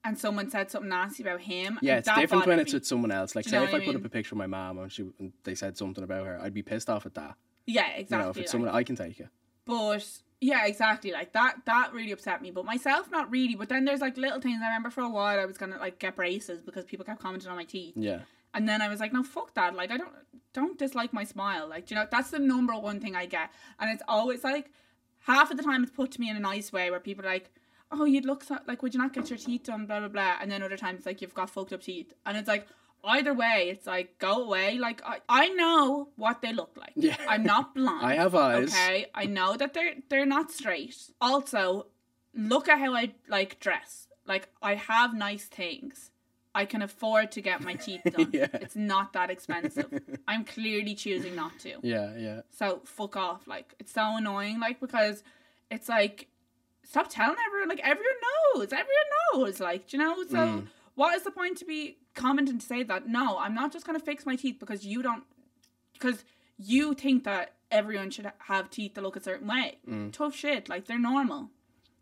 and someone said something nasty about him. Yeah, it's different when it's me. with someone else. Like, Do say if I I put up a picture of my mom and she and they said something about her, I'd be pissed off at that. Yeah, You exactly. know, if it's like- someone I can take it. But yeah, exactly. Like that that really upset me. But myself not really. But then there's like little things. I remember for a while I was gonna like get braces because people kept commenting on my teeth. Yeah. And then I was like, no, fuck that. Like I don't don't dislike my smile. Like, you know, that's the number one thing I get. And it's always like half of the time it's put to me in a nice way where people are like, Oh, you'd look so like would you not get your teeth done? Blah blah blah. And then other times like you've got fucked up teeth. And it's like either way, it's like go away. Like I, I know what they look like. Yeah. I'm not blind. I have eyes. Okay. I know that they're they're not straight. Also, look at how I like dress. Like I have nice things. I can afford to get my teeth done. Yeah. It's not that expensive. I'm clearly choosing not to. Yeah, yeah. So fuck off. Like it's so annoying. Like because it's like stop telling everyone. Like everyone knows. Everyone knows. Like do you know. So Mm. what is the point to be commenting to say that? No, I'm not just gonna fix my teeth because you don't. Because you think that everyone should have teeth that look a certain way. Mm. Tough shit. Like they're normal.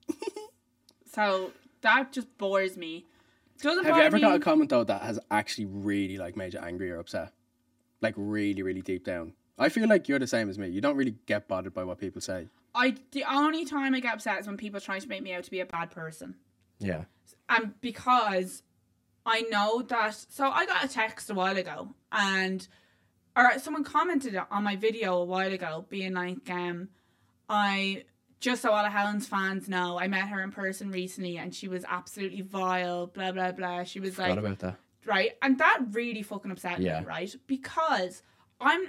so that just bores me. Doesn't Have you ever got a comment though that has actually really like made you angry or upset? Like really, really deep down. I feel like you're the same as me. You don't really get bothered by what people say. I the only time I get upset is when people try to make me out to be a bad person. Yeah. and because I know that. So I got a text a while ago, and or someone commented on my video a while ago, being like, um, I just so all of Helen's fans know, I met her in person recently, and she was absolutely vile. Blah blah blah. She was Forgot like, about that. right, and that really fucking upset Yeah. me, right? Because I'm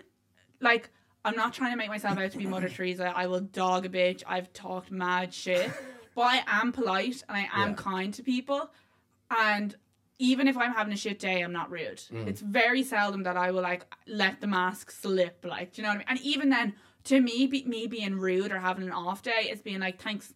like. I'm not trying to make myself out to be Mother Teresa. I will dog a bitch. I've talked mad shit. But I am polite and I am Yeah. kind to people. And even if I'm having a shit day, I'm not rude. Mm. It's very seldom that I will like let the mask slip. Like, do you know what I mean? And even then, to me, be, me being rude or having an off day is being like, thanks.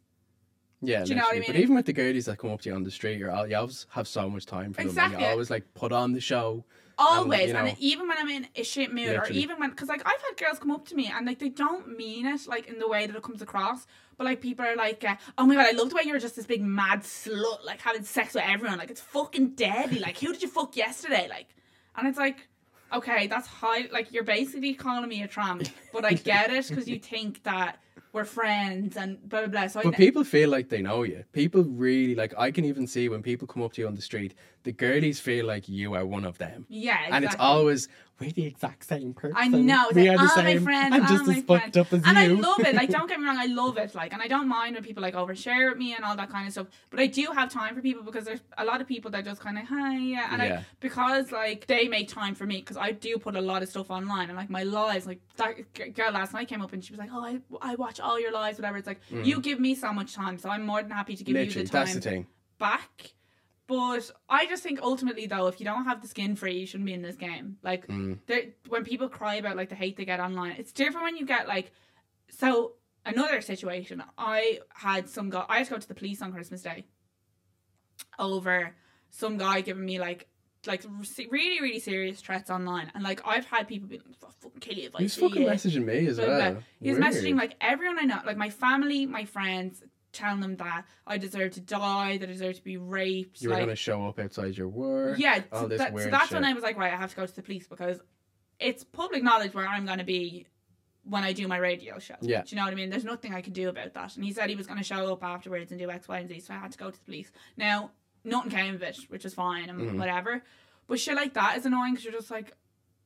Yeah, Do you know what I literally. But mean? even with the girlies that come up to you on the street, you're all, you always have so much time for them. And Exactly. you always like put on the show. Always, you and, even when I'm in a shit mood, or even when, because like I've had girls come up to me and like they don't mean it like in the way that it comes across, but like people are like, uh, "Oh my god, I love the way you're just this big mad slut, like having sex with everyone, like it's fucking deadly. Like who did you fuck yesterday? Like, and it's like, okay, that's high. Like you're basically calling me a tramp, but I get it because you think that we're friends and blah blah blah. So I, But people feel like they know you. People really like. I can even see when people come up to you on the street, the girlies feel like you are one of them. yeah, exactly. And it's always we're the exact same person. I know. It's we like, are the oh, my same. friend, I'm oh, just my as fucked friend. up as and you. And I love it. Like, don't get me wrong, I love it. Like, and I don't mind when people like overshare with me and all that kind of stuff. But I do have time for people because there's a lot of people that just kind of hi, yeah, and Yeah. I because like they make time for me because I do put a lot of stuff online and like my lives. Like that girl last night came up and she was like, oh, I I watch all your lives, whatever. It's like you give me so much time, so I'm more than happy to give Mm. Literally, you the time that's the thing. back. But I just think ultimately though, if you don't have the skin free, you shouldn't be in this game. Like Mm. when people cry about like the hate they get online, it's different when you get like so another situation. I had some guy I had to go to the police on Christmas Day over some guy giving me like like really really serious threats online and like I've had people be like "I'll fucking kill you if I He's see fucking you." messaging me as Blah, well. blah, blah. He was Weird. messaging like everyone I know, like my family, my friends, telling them that I deserve to die, that I deserve to be raped. you were like, gonna show up outside your work. yeah, all so, this that, weird so that's shit. when I was like, right, I have to go to the police because it's public knowledge where I'm going to be when I do my radio show. Yeah. Do you know what I mean? There's nothing I can do about that. And he said he was going to show up afterwards and do X, Y, and Z. So I had to go to the police. Now, nothing came of it, which is fine and Mhm. whatever. But shit like that is annoying because you're just like,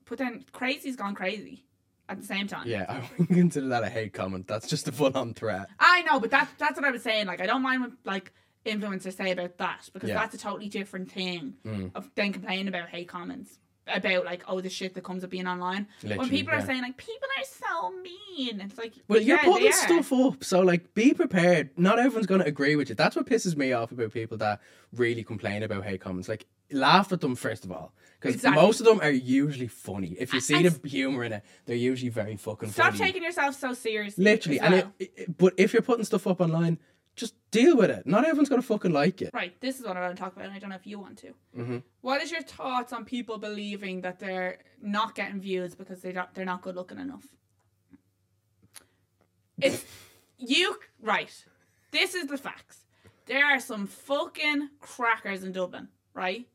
but then crazy's gone crazy at the same time. Yeah, I wouldn't consider that a hate comment. That's just a full on threat. I know, but that's that's what I was saying. Like, I don't mind what, like, influencers say about that because Yeah. that's a totally different thing Mm. of then complaining about hate comments. About like oh the shit that comes up being online when Literally, people are saying like people are so mean it's like Well, you're putting stuff up, so like be prepared. Not everyone's going to agree with you. That's what pisses me off about people that really complain about hate comments. Like, laugh at them first of all, because Exactly. most of them are usually funny. If you see And- the humor in it, they're usually very fucking Stop funny. Stop taking yourself so seriously. Literally, as and it, it- but if you're putting stuff up online, just deal with it. Not everyone's going to fucking like it. Right, this is what I want to talk about, and I don't know if you want to. Mhm. What is your thoughts on people believing that they're not getting views because they don't, they're not good looking enough? It's you right. This is the facts. There are some fucking crackers in Dublin, right?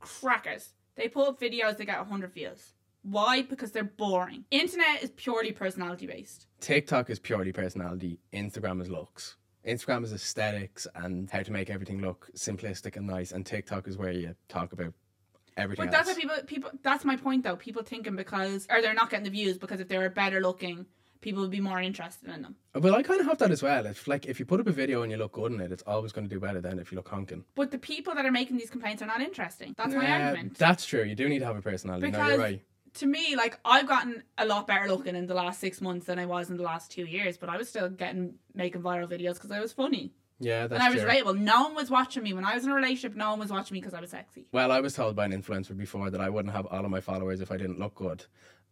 Crackers. They put up videos, they get 100 views. Why? Because they're boring. Internet is purely personality based. TikTok is purely personality. Instagram is looks. Instagram is aesthetics and how to make everything look simplistic and nice. And TikTok is where you talk about everything But that's what people people that's my point though. People thinking because or they're not getting the views because if they were better looking, people would be more interested in them. Well, I kind of have that as well. If like if you put up a video and you look good in it, it's always going to do better than if you look honking. But the people that are making these complaints are not interesting. That's my Uh, argument. That's true. You do need to have a personality. no, Because- you're right. to me, like I've gotten a lot better looking in the last six months than I was in the last two years, but I was still getting making viral videos because I was funny Yeah, that's true. and I was true. relatable. No one was watching me when I was in a relationship. No one was watching me because I was sexy. Well, I was told by an influencer before that I wouldn't have all of my followers if I didn't look good.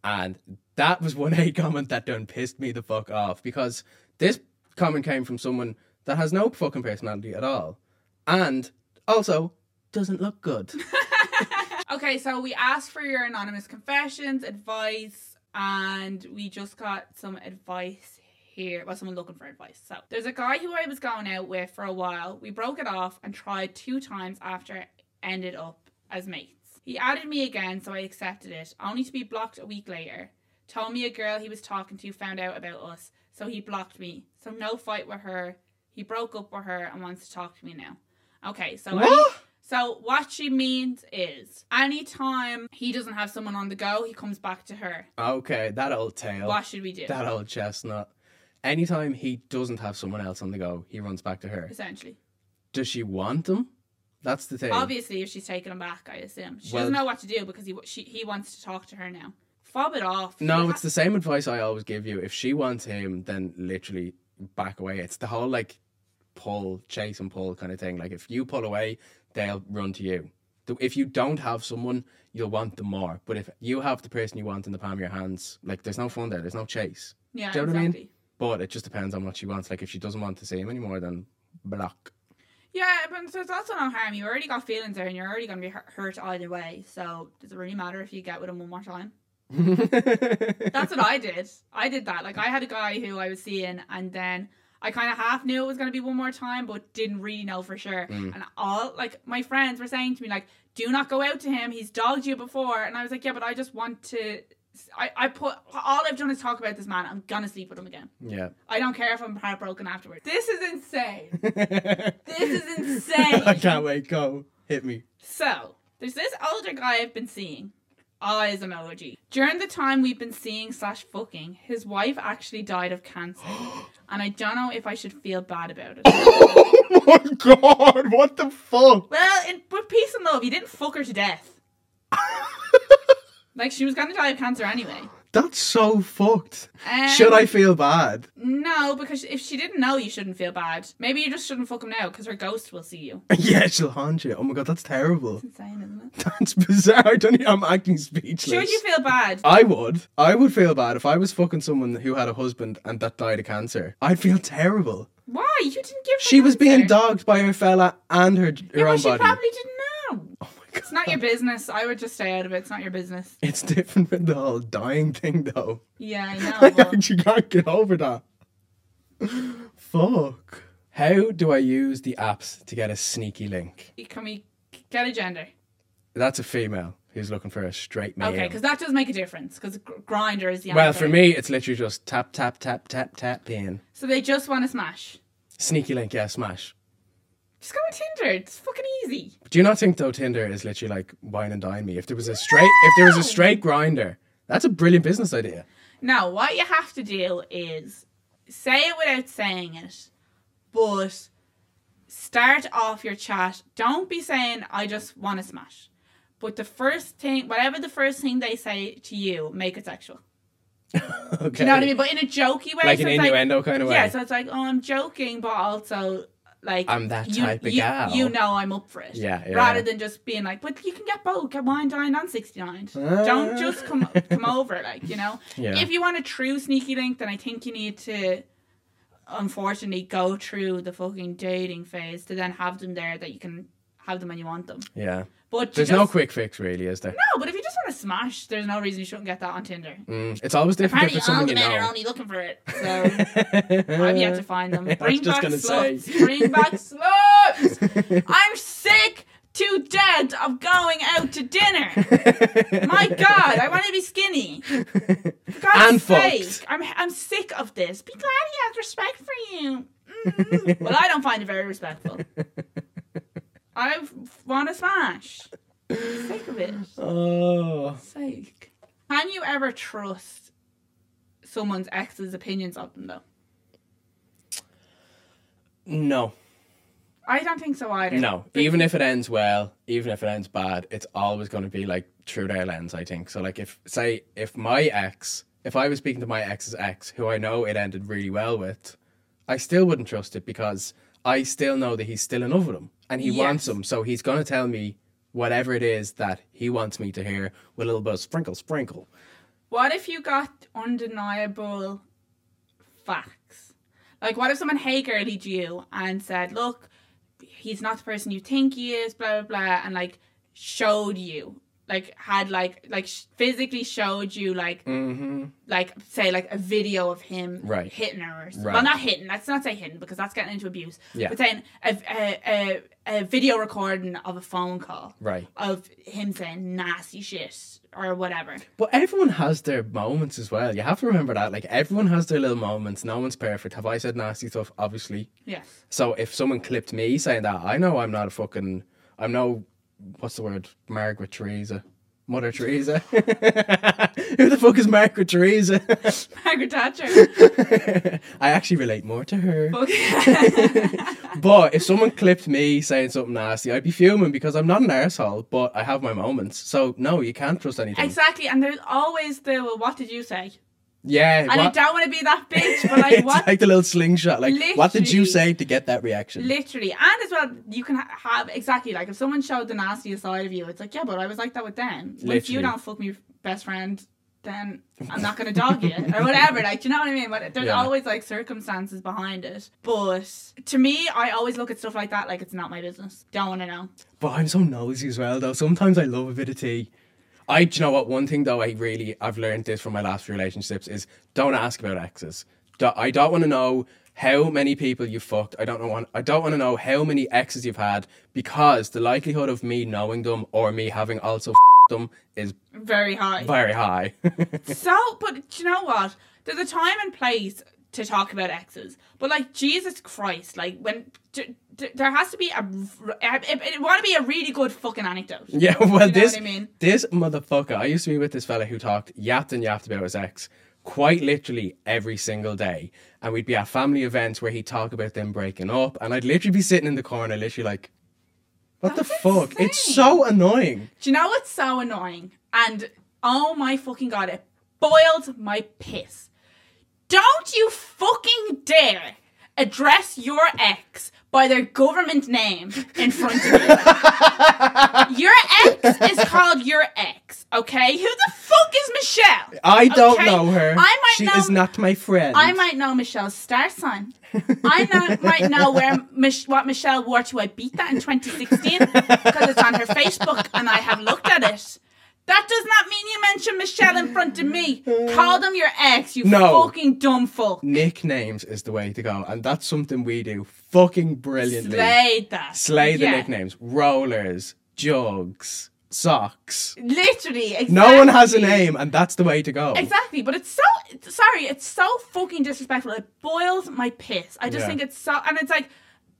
And that was one hate comment that done pissed me the fuck off because this comment came from someone that has no fucking personality at all. And also doesn't look good. Okay, so we asked for your anonymous confessions, advice, and we just got some advice here. Well, someone looking for advice. So there's a guy who I was going out with for a while. We broke it off and tried two times after it ended up as mates. He added me again, so I accepted it, only to be blocked a week later. Told me a girl he was talking to found out about us, so he blocked me. So no fight with her. He broke up with her and wants to talk to me now. Okay, so What? so what she means is anytime he doesn't have someone on the go, he comes back to her. Okay, that old tale. What should we do? That old chestnut. Anytime he doesn't have someone else on the go, he runs back to her. Essentially. Does she want him? That's the thing. Obviously, if she's taking him back, I assume. She Well- doesn't know what to do because he she, he wants to talk to her now. Fob it off. No, You it's the same advice I always give you. If she wants him, then literally back away. It's the whole like pull, chase and pull kind of thing. Like if you pull away, they'll run to you. If you don't have someone, you'll want them more. But if you have the person you want in the palm of your hands, like there's no fun there. There's no chase. Yeah, Do you know what I mean? exactly. But it just depends on what she wants. Like if she doesn't want to see him anymore, then block. Yeah, but there's also no harm. You already got feelings there, and you're already going to be hu- hurt either way. So does it really matter if you get with him one more time? That's what I did. I did that. Like I had a guy who I was seeing, and then I kind of half knew it was going to be one more time, but didn't really know for sure. Mm. And all like my friends were saying to me, like, "Do not go out to him. He's dogged you before." And I was like, "Yeah, but I just want to." I, I put all I've done is talk about this man. I'm gonna sleep with him again. yeah. I don't care if I'm heartbroken afterwards. This is insane. This is insane. I can't wait. Go. Hit me. So, there's this older guy I've been seeing. Ah, oh, Eyes emoji. During the time we've been seeing slash fucking, his wife actually died of cancer. and I don't know if I should feel bad about it. oh my god, what the fuck? well, in, with peace and love, he didn't fuck her to death. like, she was gonna die of cancer anyway. That's so fucked. Um, Should I feel bad? No, because if she didn't know, you shouldn't feel bad. Maybe you just shouldn't fuck him now, because her ghost will see you. yeah, she'll haunt you. Oh my god, that's terrible. It's insane, isn't it? That's bizarre. I don't. I'm acting speechless. Should you feel bad? I would. I would feel bad if I was fucking someone who had a husband and that died of cancer. I'd feel terrible. Why? You didn't give her She was being dogged by her fella and her her Yeah, own but she body. probably didn't know. Oh my god. It's not your business. I would just stay out of it. It's not your business. It's different with the whole dying thing, though. Yeah, I I know. but- actually can't get over that. Fuck. How do I use the apps to get a sneaky link? Can we get a gender? That's a female who's looking for a straight male. Okay, because that does make a difference. Because Grindr is the well, answer. for me, it's literally just tap, tap, tap, tap, tap, in. So they just want to smash. Sneaky link, yeah, smash. Just go on Tinder. It's fucking easy. Do you not think though Tinder is literally like wine and dine me? If there was a straight, if there was a straight Grindr, that's a brilliant business idea. No, what you have to do is say it without saying it, but start off your chat. Don't be saying, I just want to smash. But the first thing, whatever the first thing they say to you, make it sexual. Okay. Do you know what I mean? But in a jokey way. Like so an innuendo kind of way. Yeah, so it's like, oh, I'm joking, but also like I'm that you, type of you, gal. You know I'm up for it. Yeah, yeah, Rather than just being like, but you can get both, get wine, dine, and sixty nine. Ah. Don't just come come over, like you know. Yeah. If you want a true sneaky link, then I think you need to, unfortunately, go through the fucking dating phase to then have them there that you can have them when you want them. yeah. But There's just, no quick fix, really, is there? No, but if you just want to smash, there's no reason you shouldn't get that on Tinder. Mm, it's always different if Apparently, it's all the men are only looking for it. So I've yet to find them. Bring back sluts. Bring back sluts. I'm sick to death of going out to dinner. My God, I want to be skinny. For God's And sake, fucked. I'm I'm sick of this. Be glad he has respect for you. Mm. well, I don't find it very respectful. I want to smash. Sick of it. Oh. Sake. Can you ever trust someone's ex's opinions of them though? No. I don't think so either. No. But- Even if it ends well, even if it ends bad, it's always going to be like through their lens, I think. So, like, if, say, if my ex, if I was speaking to my ex's ex, who I know it ended really well with, I still wouldn't trust it because I still know that he's still in love with him and he Yes. wants him. So, he's going to tell me whatever it is that he wants me to hear with a little bit of sprinkle, sprinkle. What if you got undeniable facts? Like, what if someone hey girlied you and said, "Look, he's not the person you think he is," blah blah blah, and like showed you, like had like like sh- physically showed you like Mm-hmm. like say like a video of him Right. hitting her or something. Right. well not hitting let's not say hitting because that's getting into abuse Yeah. but saying a, a, a, a video recording of a phone call Right. of him saying nasty shit or whatever But everyone has their moments as well. You have to remember that. Like everyone has their little moments. No one's perfect. Have I said nasty stuff? Obviously. yes So if someone clipped me saying that, I know I'm not a fucking. I'm no. What's the word? Margaret Teresa. Mother Teresa. Who the fuck is Margaret Teresa? Margaret Thatcher I actually relate more to her. But if someone clipped me saying something nasty, I'd be fuming because I'm not an arsehole, but I have my moments. So no, you can't trust anything. exactly and there's always the well, what did you say Yeah. and I don't want to be that bitch but like what like the little slingshot. Like, what did you say to get that reaction? Literally, and as well, you can have exactly like if someone showed the nastiest side of you, it's like, yeah, but I was like that with them. If you don't fuck me best friend, then I'm not gonna dog you or whatever. Like, do you know what I mean? But there's Yeah. always like circumstances behind it. But to me, I always look at stuff like that like it's not my business. Don't want to know. But I'm so nosy as well, though. Sometimes I love a bit of tea. I, do you know what? One thing though, I really I've learned this from my last few relationships is don't ask about exes. Do- I don't want to know how many people you fucked. I don't know. Want, I don't want to know how many exes you've had because the likelihood of me knowing them or me having also them is Very high. very high. So, but do you know what? There's a time and place to talk about exes, but like Jesus Christ, like when d- there has to be a, it, it, want to be a really good fucking anecdote. Yeah, well, You know this I mean? this motherfucker. I used to be with this fella who talked yapped and yapped about his ex quite literally every single day, and we'd be at family events where he'd talk about them breaking up, and I'd literally be sitting in the corner, literally like, "What the That's fuck?" It's so annoying. Do you know what's so annoying? And oh my fucking god, it boiled my piss. Don't you fucking dare address your ex by their government name in front of you. your ex is called your ex, okay? Who the fuck is Michelle? I don't Okay? know her. I might she know- is not my friend. I might know Michelle's star sign. I know, might know where Mich- what Michelle wore to Ibiza in 2016 because it's on her Facebook and I have looked at it. That does not mean you mention Michelle in front of me. Call them your ex, you No. fucking dumb fuck. Nicknames is the way to go, and that's something we do fucking brilliantly. Slayed that. Slay the Yeah. nicknames. Rollers, jugs, socks. Literally, exactly. No one has a name, and that's the way to go. Exactly, but it's so sorry, it's so fucking disrespectful. It boils my piss. I just Yeah. think it's so, and it's like,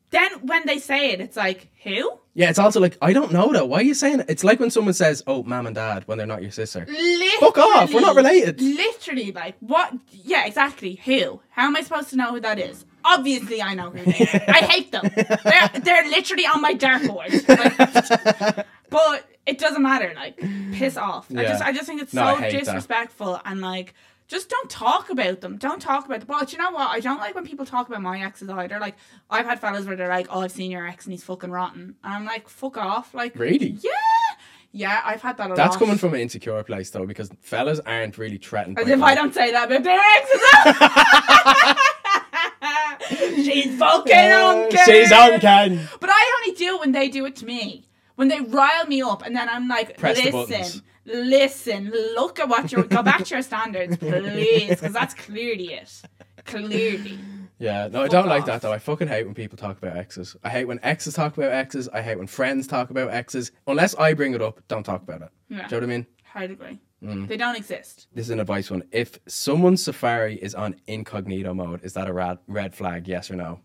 then when they say it, it's like, who? Yeah, it's also like I don't know though. Why are you saying it? It's like when someone says, "Oh, mom and dad," when they're not your sister. Literally, Fuck off, we're not related. Literally, like what? Yeah, exactly. Who? How am I supposed to know who that is? Obviously, I know who they are. I hate them. They're they're literally on my dartboard. Like, but it doesn't matter. Like, piss off. I just I just think it's No, so hate that. disrespectful and like. Just don't talk about them. Don't talk about them. But you know what? I don't like when people talk about my exes either. Like I've had fellas where they're like, "Oh, I've seen your ex and he's fucking rotten," and I'm like, "Fuck off!" Like, Really? yeah, yeah. I've had that a lot. That's coming from an insecure place though, because fellas aren't really threatened. As if. I don't say that about their exes. She's fucking on Ken. She's on Ken. But I only do it when they do it to me. When they rile me up, and then I'm like, Press the buttons. listen, listen, look at what you're. Go back to your standards, please, because that's clearly it. Clearly. Yeah, no, I Fuck don't like off. that though. I fucking hate when people talk about exes. I hate when exes talk about exes. I hate when friends talk about exes. Unless I bring it up, don't talk about it. Yeah. Do you know what I mean? Hard agree. Mm. They don't exist. This is an advice one. If someone's Safari is on incognito mode, is that a red red flag? Yes or no?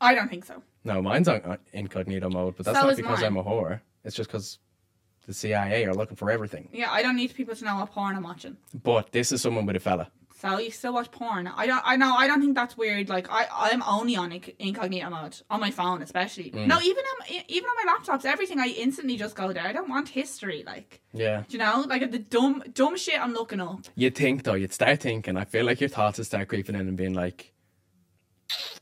I don't think so. No, mine's on on incognito mode, but that's So not is because mine. I'm a whore. It's just because the CIA are looking for everything. Yeah, I don't need people to know what porn I'm watching. But this is someone with a fella. So you still watch porn? I don't. I know. I don't think that's weird. Like I, I'm only on inc- incognito mode on my phone, especially. Mm. No, even on even on my laptops, everything I instantly just go there. I don't want history. Like Yeah. do you know, like the dumb dumb shit I'm looking up. You'd think though, you'd start thinking. I feel like your thoughts would start creeping in and being like,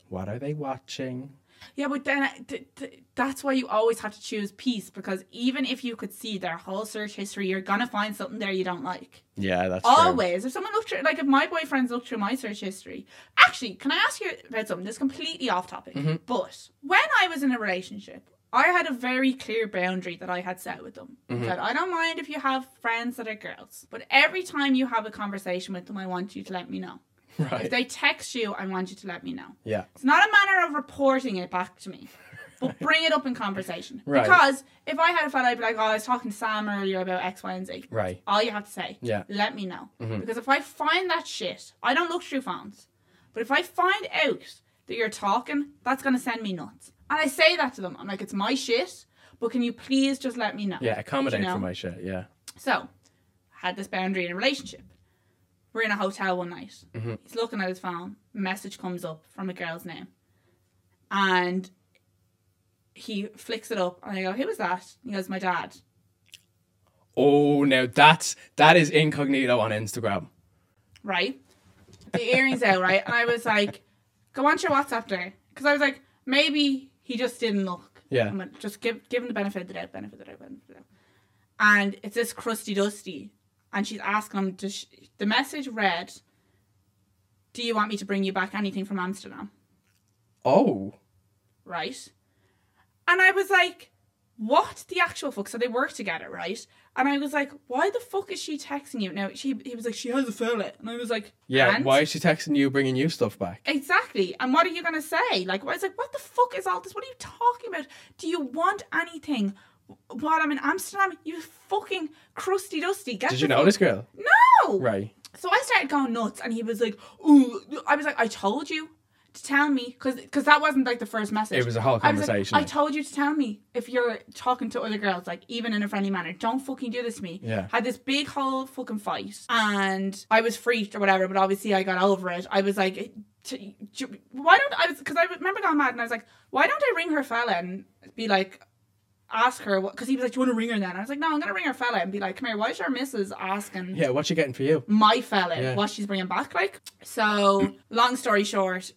"What are they watching?" Yeah, but then I- th- th- that's why you always have to choose peace because even if you could see their whole search history, you're gonna find something there you don't like. Yeah, that's true. Always. If someone looked through, like if my boyfriends looked through my search history. Actually, can I ask you about something? This is completely off topic. Mm-hmm. But when I was in a relationship, I had a very clear boundary that I had set with them. Mm-hmm. That I don't mind if you have friends that are girls, but every time you have a conversation with them, I want you to let me know. If they text you, I want you to let me know. Yeah. It's not a matter of reporting it back to me, but bring it up in conversation. Right. Because if I had a fella, I'd be like, oh, I was talking to Sam earlier about X, Y, and Z. Right. All you have to say, Yeah. let me know. Mm-hmm. Because if I find that shit, I don't look through phones, but if I find out that you're talking, that's going to send me nuts. And I say that to them. I'm like, it's my shit, but can you please just let me know? Yeah. Accommodate You know? for my shit. Yeah. So, had this boundary in a relationship. We're in a hotel one night. Mm-hmm. He's looking at his phone. Message comes up from a girl's name, and he flicks it up. And I go, "Who was that?" He goes, "My dad." Oh, now that's that is incognito on Instagram. Right? The earrings out, right? And I was like, "Go on to your WhatsApp there," because I was like, maybe he just didn't look. Yeah. Just give give him the benefit of the doubt, benefit of the doubt, benefit of the doubt. And it's this crusty dusty, and she's asking him to. Sh- the message read, "Do you want me to bring you back anything from Amsterdam?" Oh. Right? And I was like, "What the actual fuck?" So they work together, right? And I was like, "Why the fuck is she texting you?" Now she he was like, "She has a fella," and I was like, Yeah. "And?" Why is she texting you, bringing you stuff back? Exactly. And what are you gonna say? Like, I was like, what the fuck is all this? What are you talking about? Do you want anything while I'm in Amsterdam? You fucking crusty dusty. Get Did you know this girl? No. Right. So I started going nuts, and he was like, "Ooh," I was like, "I told you." To tell me, because that wasn't like the first message. It was a whole I was like, conversation. I told you to tell me if you're talking to other girls, like even in a friendly manner. Don't fucking do this to me. Yeah. Had this big whole fucking fight, and I was freaked or whatever. But obviously, I got over it. I was like, why don't I was because I remember going mad and I was like, why don't I ring her fella and be like. Ask her what because he was like, Do you want to ring her then? I was like, No, I'm gonna ring her fella and be like, Come here, why is your missus asking Yeah. What's she getting for you? my fella Yeah. what she's bringing back like so long story short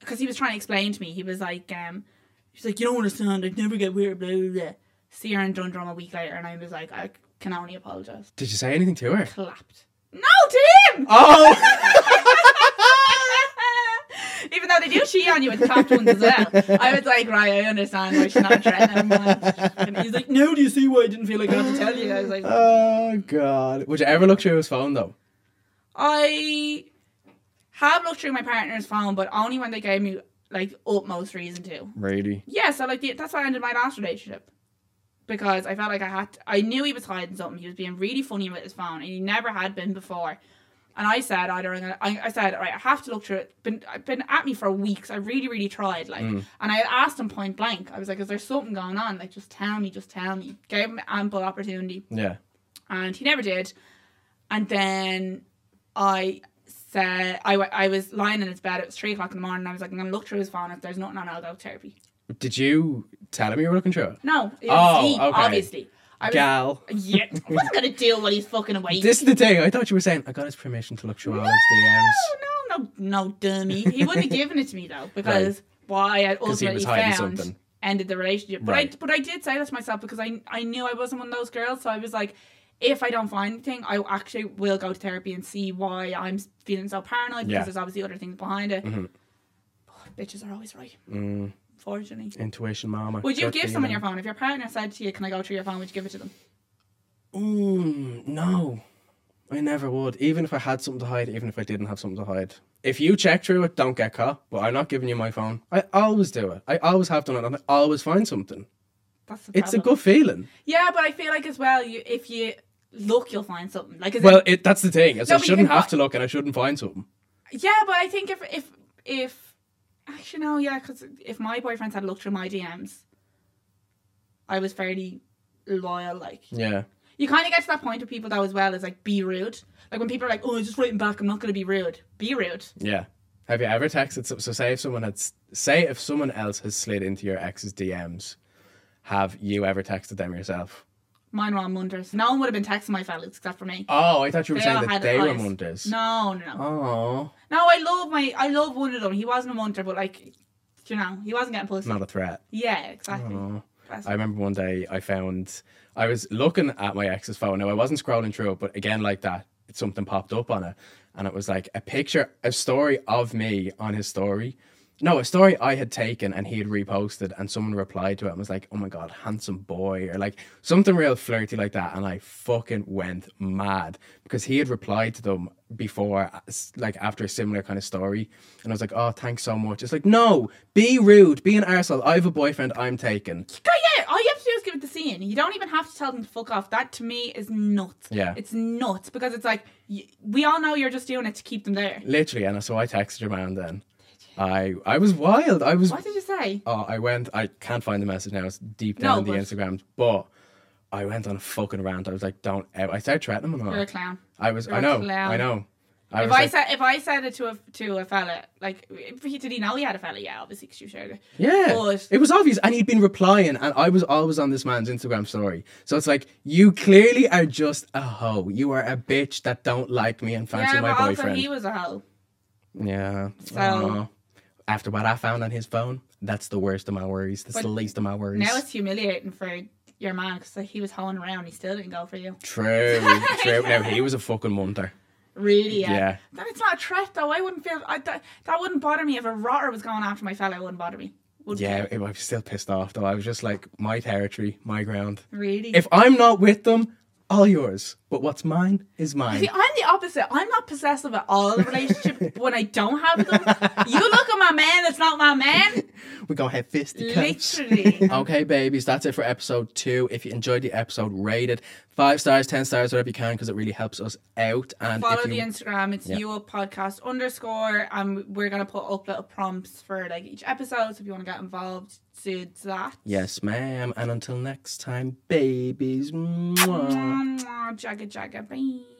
because he was trying to explain to me he was like um he's like you don't understand I'd never get weird blah blah blah see her in Dundrum a week later and I was like I can only apologise Did you say anything to her? clapped no to him Oh. even though they do cheat on you with clapped ones as well I was like right I understand why she's not threatening and he's like no do you see why I didn't feel like I had to tell you I was like oh God. Would you ever look through his phone though? I have looked through my partner's phone, but only when they gave me like utmost reason to. Really? Yeah, so like the, that's why I ended my last relationship. because I felt like I had. To, I knew he was hiding something. He was being really funny with his phone, and he never had been before. And I said, either I'm gonna, I, I said, right, I have to look through it. Been, been at me for weeks. I really, really tried. Like, Mm. and I asked him point blank. I was like, is there something going on? Like, just tell me, just tell me. Gave him ample opportunity, Yeah. and he never did. And then I said, I, I was lying in his bed. It was three o'clock in the morning. I was like, I'm gonna look through his phone. If there's nothing on, I'll go therapy. Did you tell him you were looking through it? No, it Oh, he, okay. obviously. I was, Gal. Yeah, I wasn't gonna do what he's fucking away. This is the thing. I thought you were saying I got his permission to look through all his DMs. No, no, no, no, dummy. He wouldn't have given it to me though because what I had ultimately found something. ended the relationship. But Right. I, but I did say that to myself because I, I knew I wasn't one of those girls. So I was like, if I don't find anything, I actually will go to therapy and see why I'm feeling so paranoid because Yeah. there's obviously other things behind it. Mhm. But bitches are always right, Mm, unfortunately. intuition, mama. Would you give someone your phone if your partner said to you, "Can I go through your phone?" Would you give it to them? Mm, no, I never would. Even if I had something to hide, even if I didn't have something to hide. If you check through it, don't get caught. But I'm not giving you my phone. I always do it. I always have done it, and I always find something. That's the It's a problem. good feeling. Yeah, but I feel like as well, you if you look, you'll find something. Like, as Well, it that's the thing. Is No, I shouldn't have fi- to look, and I shouldn't find something. Yeah, but I think if if if actually no, yeah, because if my boyfriends had looked through my DMs, I was fairly loyal. Like Yeah. you kind of get to that point with people though as well is like be rude. Like when people are like, "Oh, I'm just writing back. I'm not going to be rude." Be rude. Yeah. Have you ever texted? So, so say if someone had, say if someone else has slid into your ex's DMs, have you ever texted them yourself? Mine were on Munders. No one would have been texting my fellas except for me. Oh, I thought you were They saying that had they were eyes. Mondays. No, no, no. Oh, No, I love my. I love one of them. He wasn't a munter, but like, you know, he wasn't getting pussy. not a threat. Yeah, exactly. Oh. That's- I remember one day I found I was looking at my ex's phone. Now I wasn't scrolling through it, but again, like that, something popped up on it, and it was like a picture, a story of me on his story. No, a story I had taken and he had reposted, and someone replied to it and was like, "Oh my god, handsome boy," or like something real flirty like that, and I fucking went mad because he had replied to them before, like after a similar kind of story, and I was like, "Oh, thanks so much." It's like, no, be rude, be an arsehole. I have a boyfriend, I'm taken. Yeah, all you have to do is give it the scene. You don't even have to tell them to fuck off. That to me is nuts. Yeah. It's nuts because it's like, we all know you're just doing it to keep them there. Literally, and so I texted your man then. I I was wild. I was What did you say? oh I went I can't find the message now, it's deep No, down in the but- Instagrams. But I went on a fucking rant. I was like, don't ever I started threatening him. You're a clown. I was you're I know. I know. I If I like, said if I said it to a to a fella, like if he, did he know he had a fella? Yeah, obviously because you shared it. yeah, But- it was obvious, and he'd been replying, and I was always on this man's Instagram story. So it's like you clearly are just a hoe. You are a bitch that don't like me and fancy yeah, my boyfriend. also he was a hoe. Yeah. So-. After what I found on his phone, that's the worst of my worries. That's But the least of my worries. Now it's humiliating for your man because he was hoeing around. He still didn't go for you. True, true. Now he was a fucking munter. Really? Yeah. Yeah. That it's not a threat though. I wouldn't feel I, that, that wouldn't bother me if a rotter was going after my fella. It wouldn't bother me. Wouldn't Yeah, care. I was still pissed off though. I was just like, my territory, my ground. Really. If I'm not with them, all yours. But what's mine is mine. See, I'm the opposite. I'm not possessive at all in a relationship when I don't have them. You look at my man, it's not my man. We're gonna have fisticuffs. Literally. Okay, babies, that's it for episode two. If you enjoyed the episode, rate it five stars, ten stars, whatever you can, because it really helps us out. And Follow if you, the Instagram. It's Yeah. you up podcast underscore, and we're gonna put up little prompts for like each episode. So if you want to get involved, do that. yes, ma'am. And until next time, babies. Mwah. Mwah, mwah, Jagga jagga. Bye.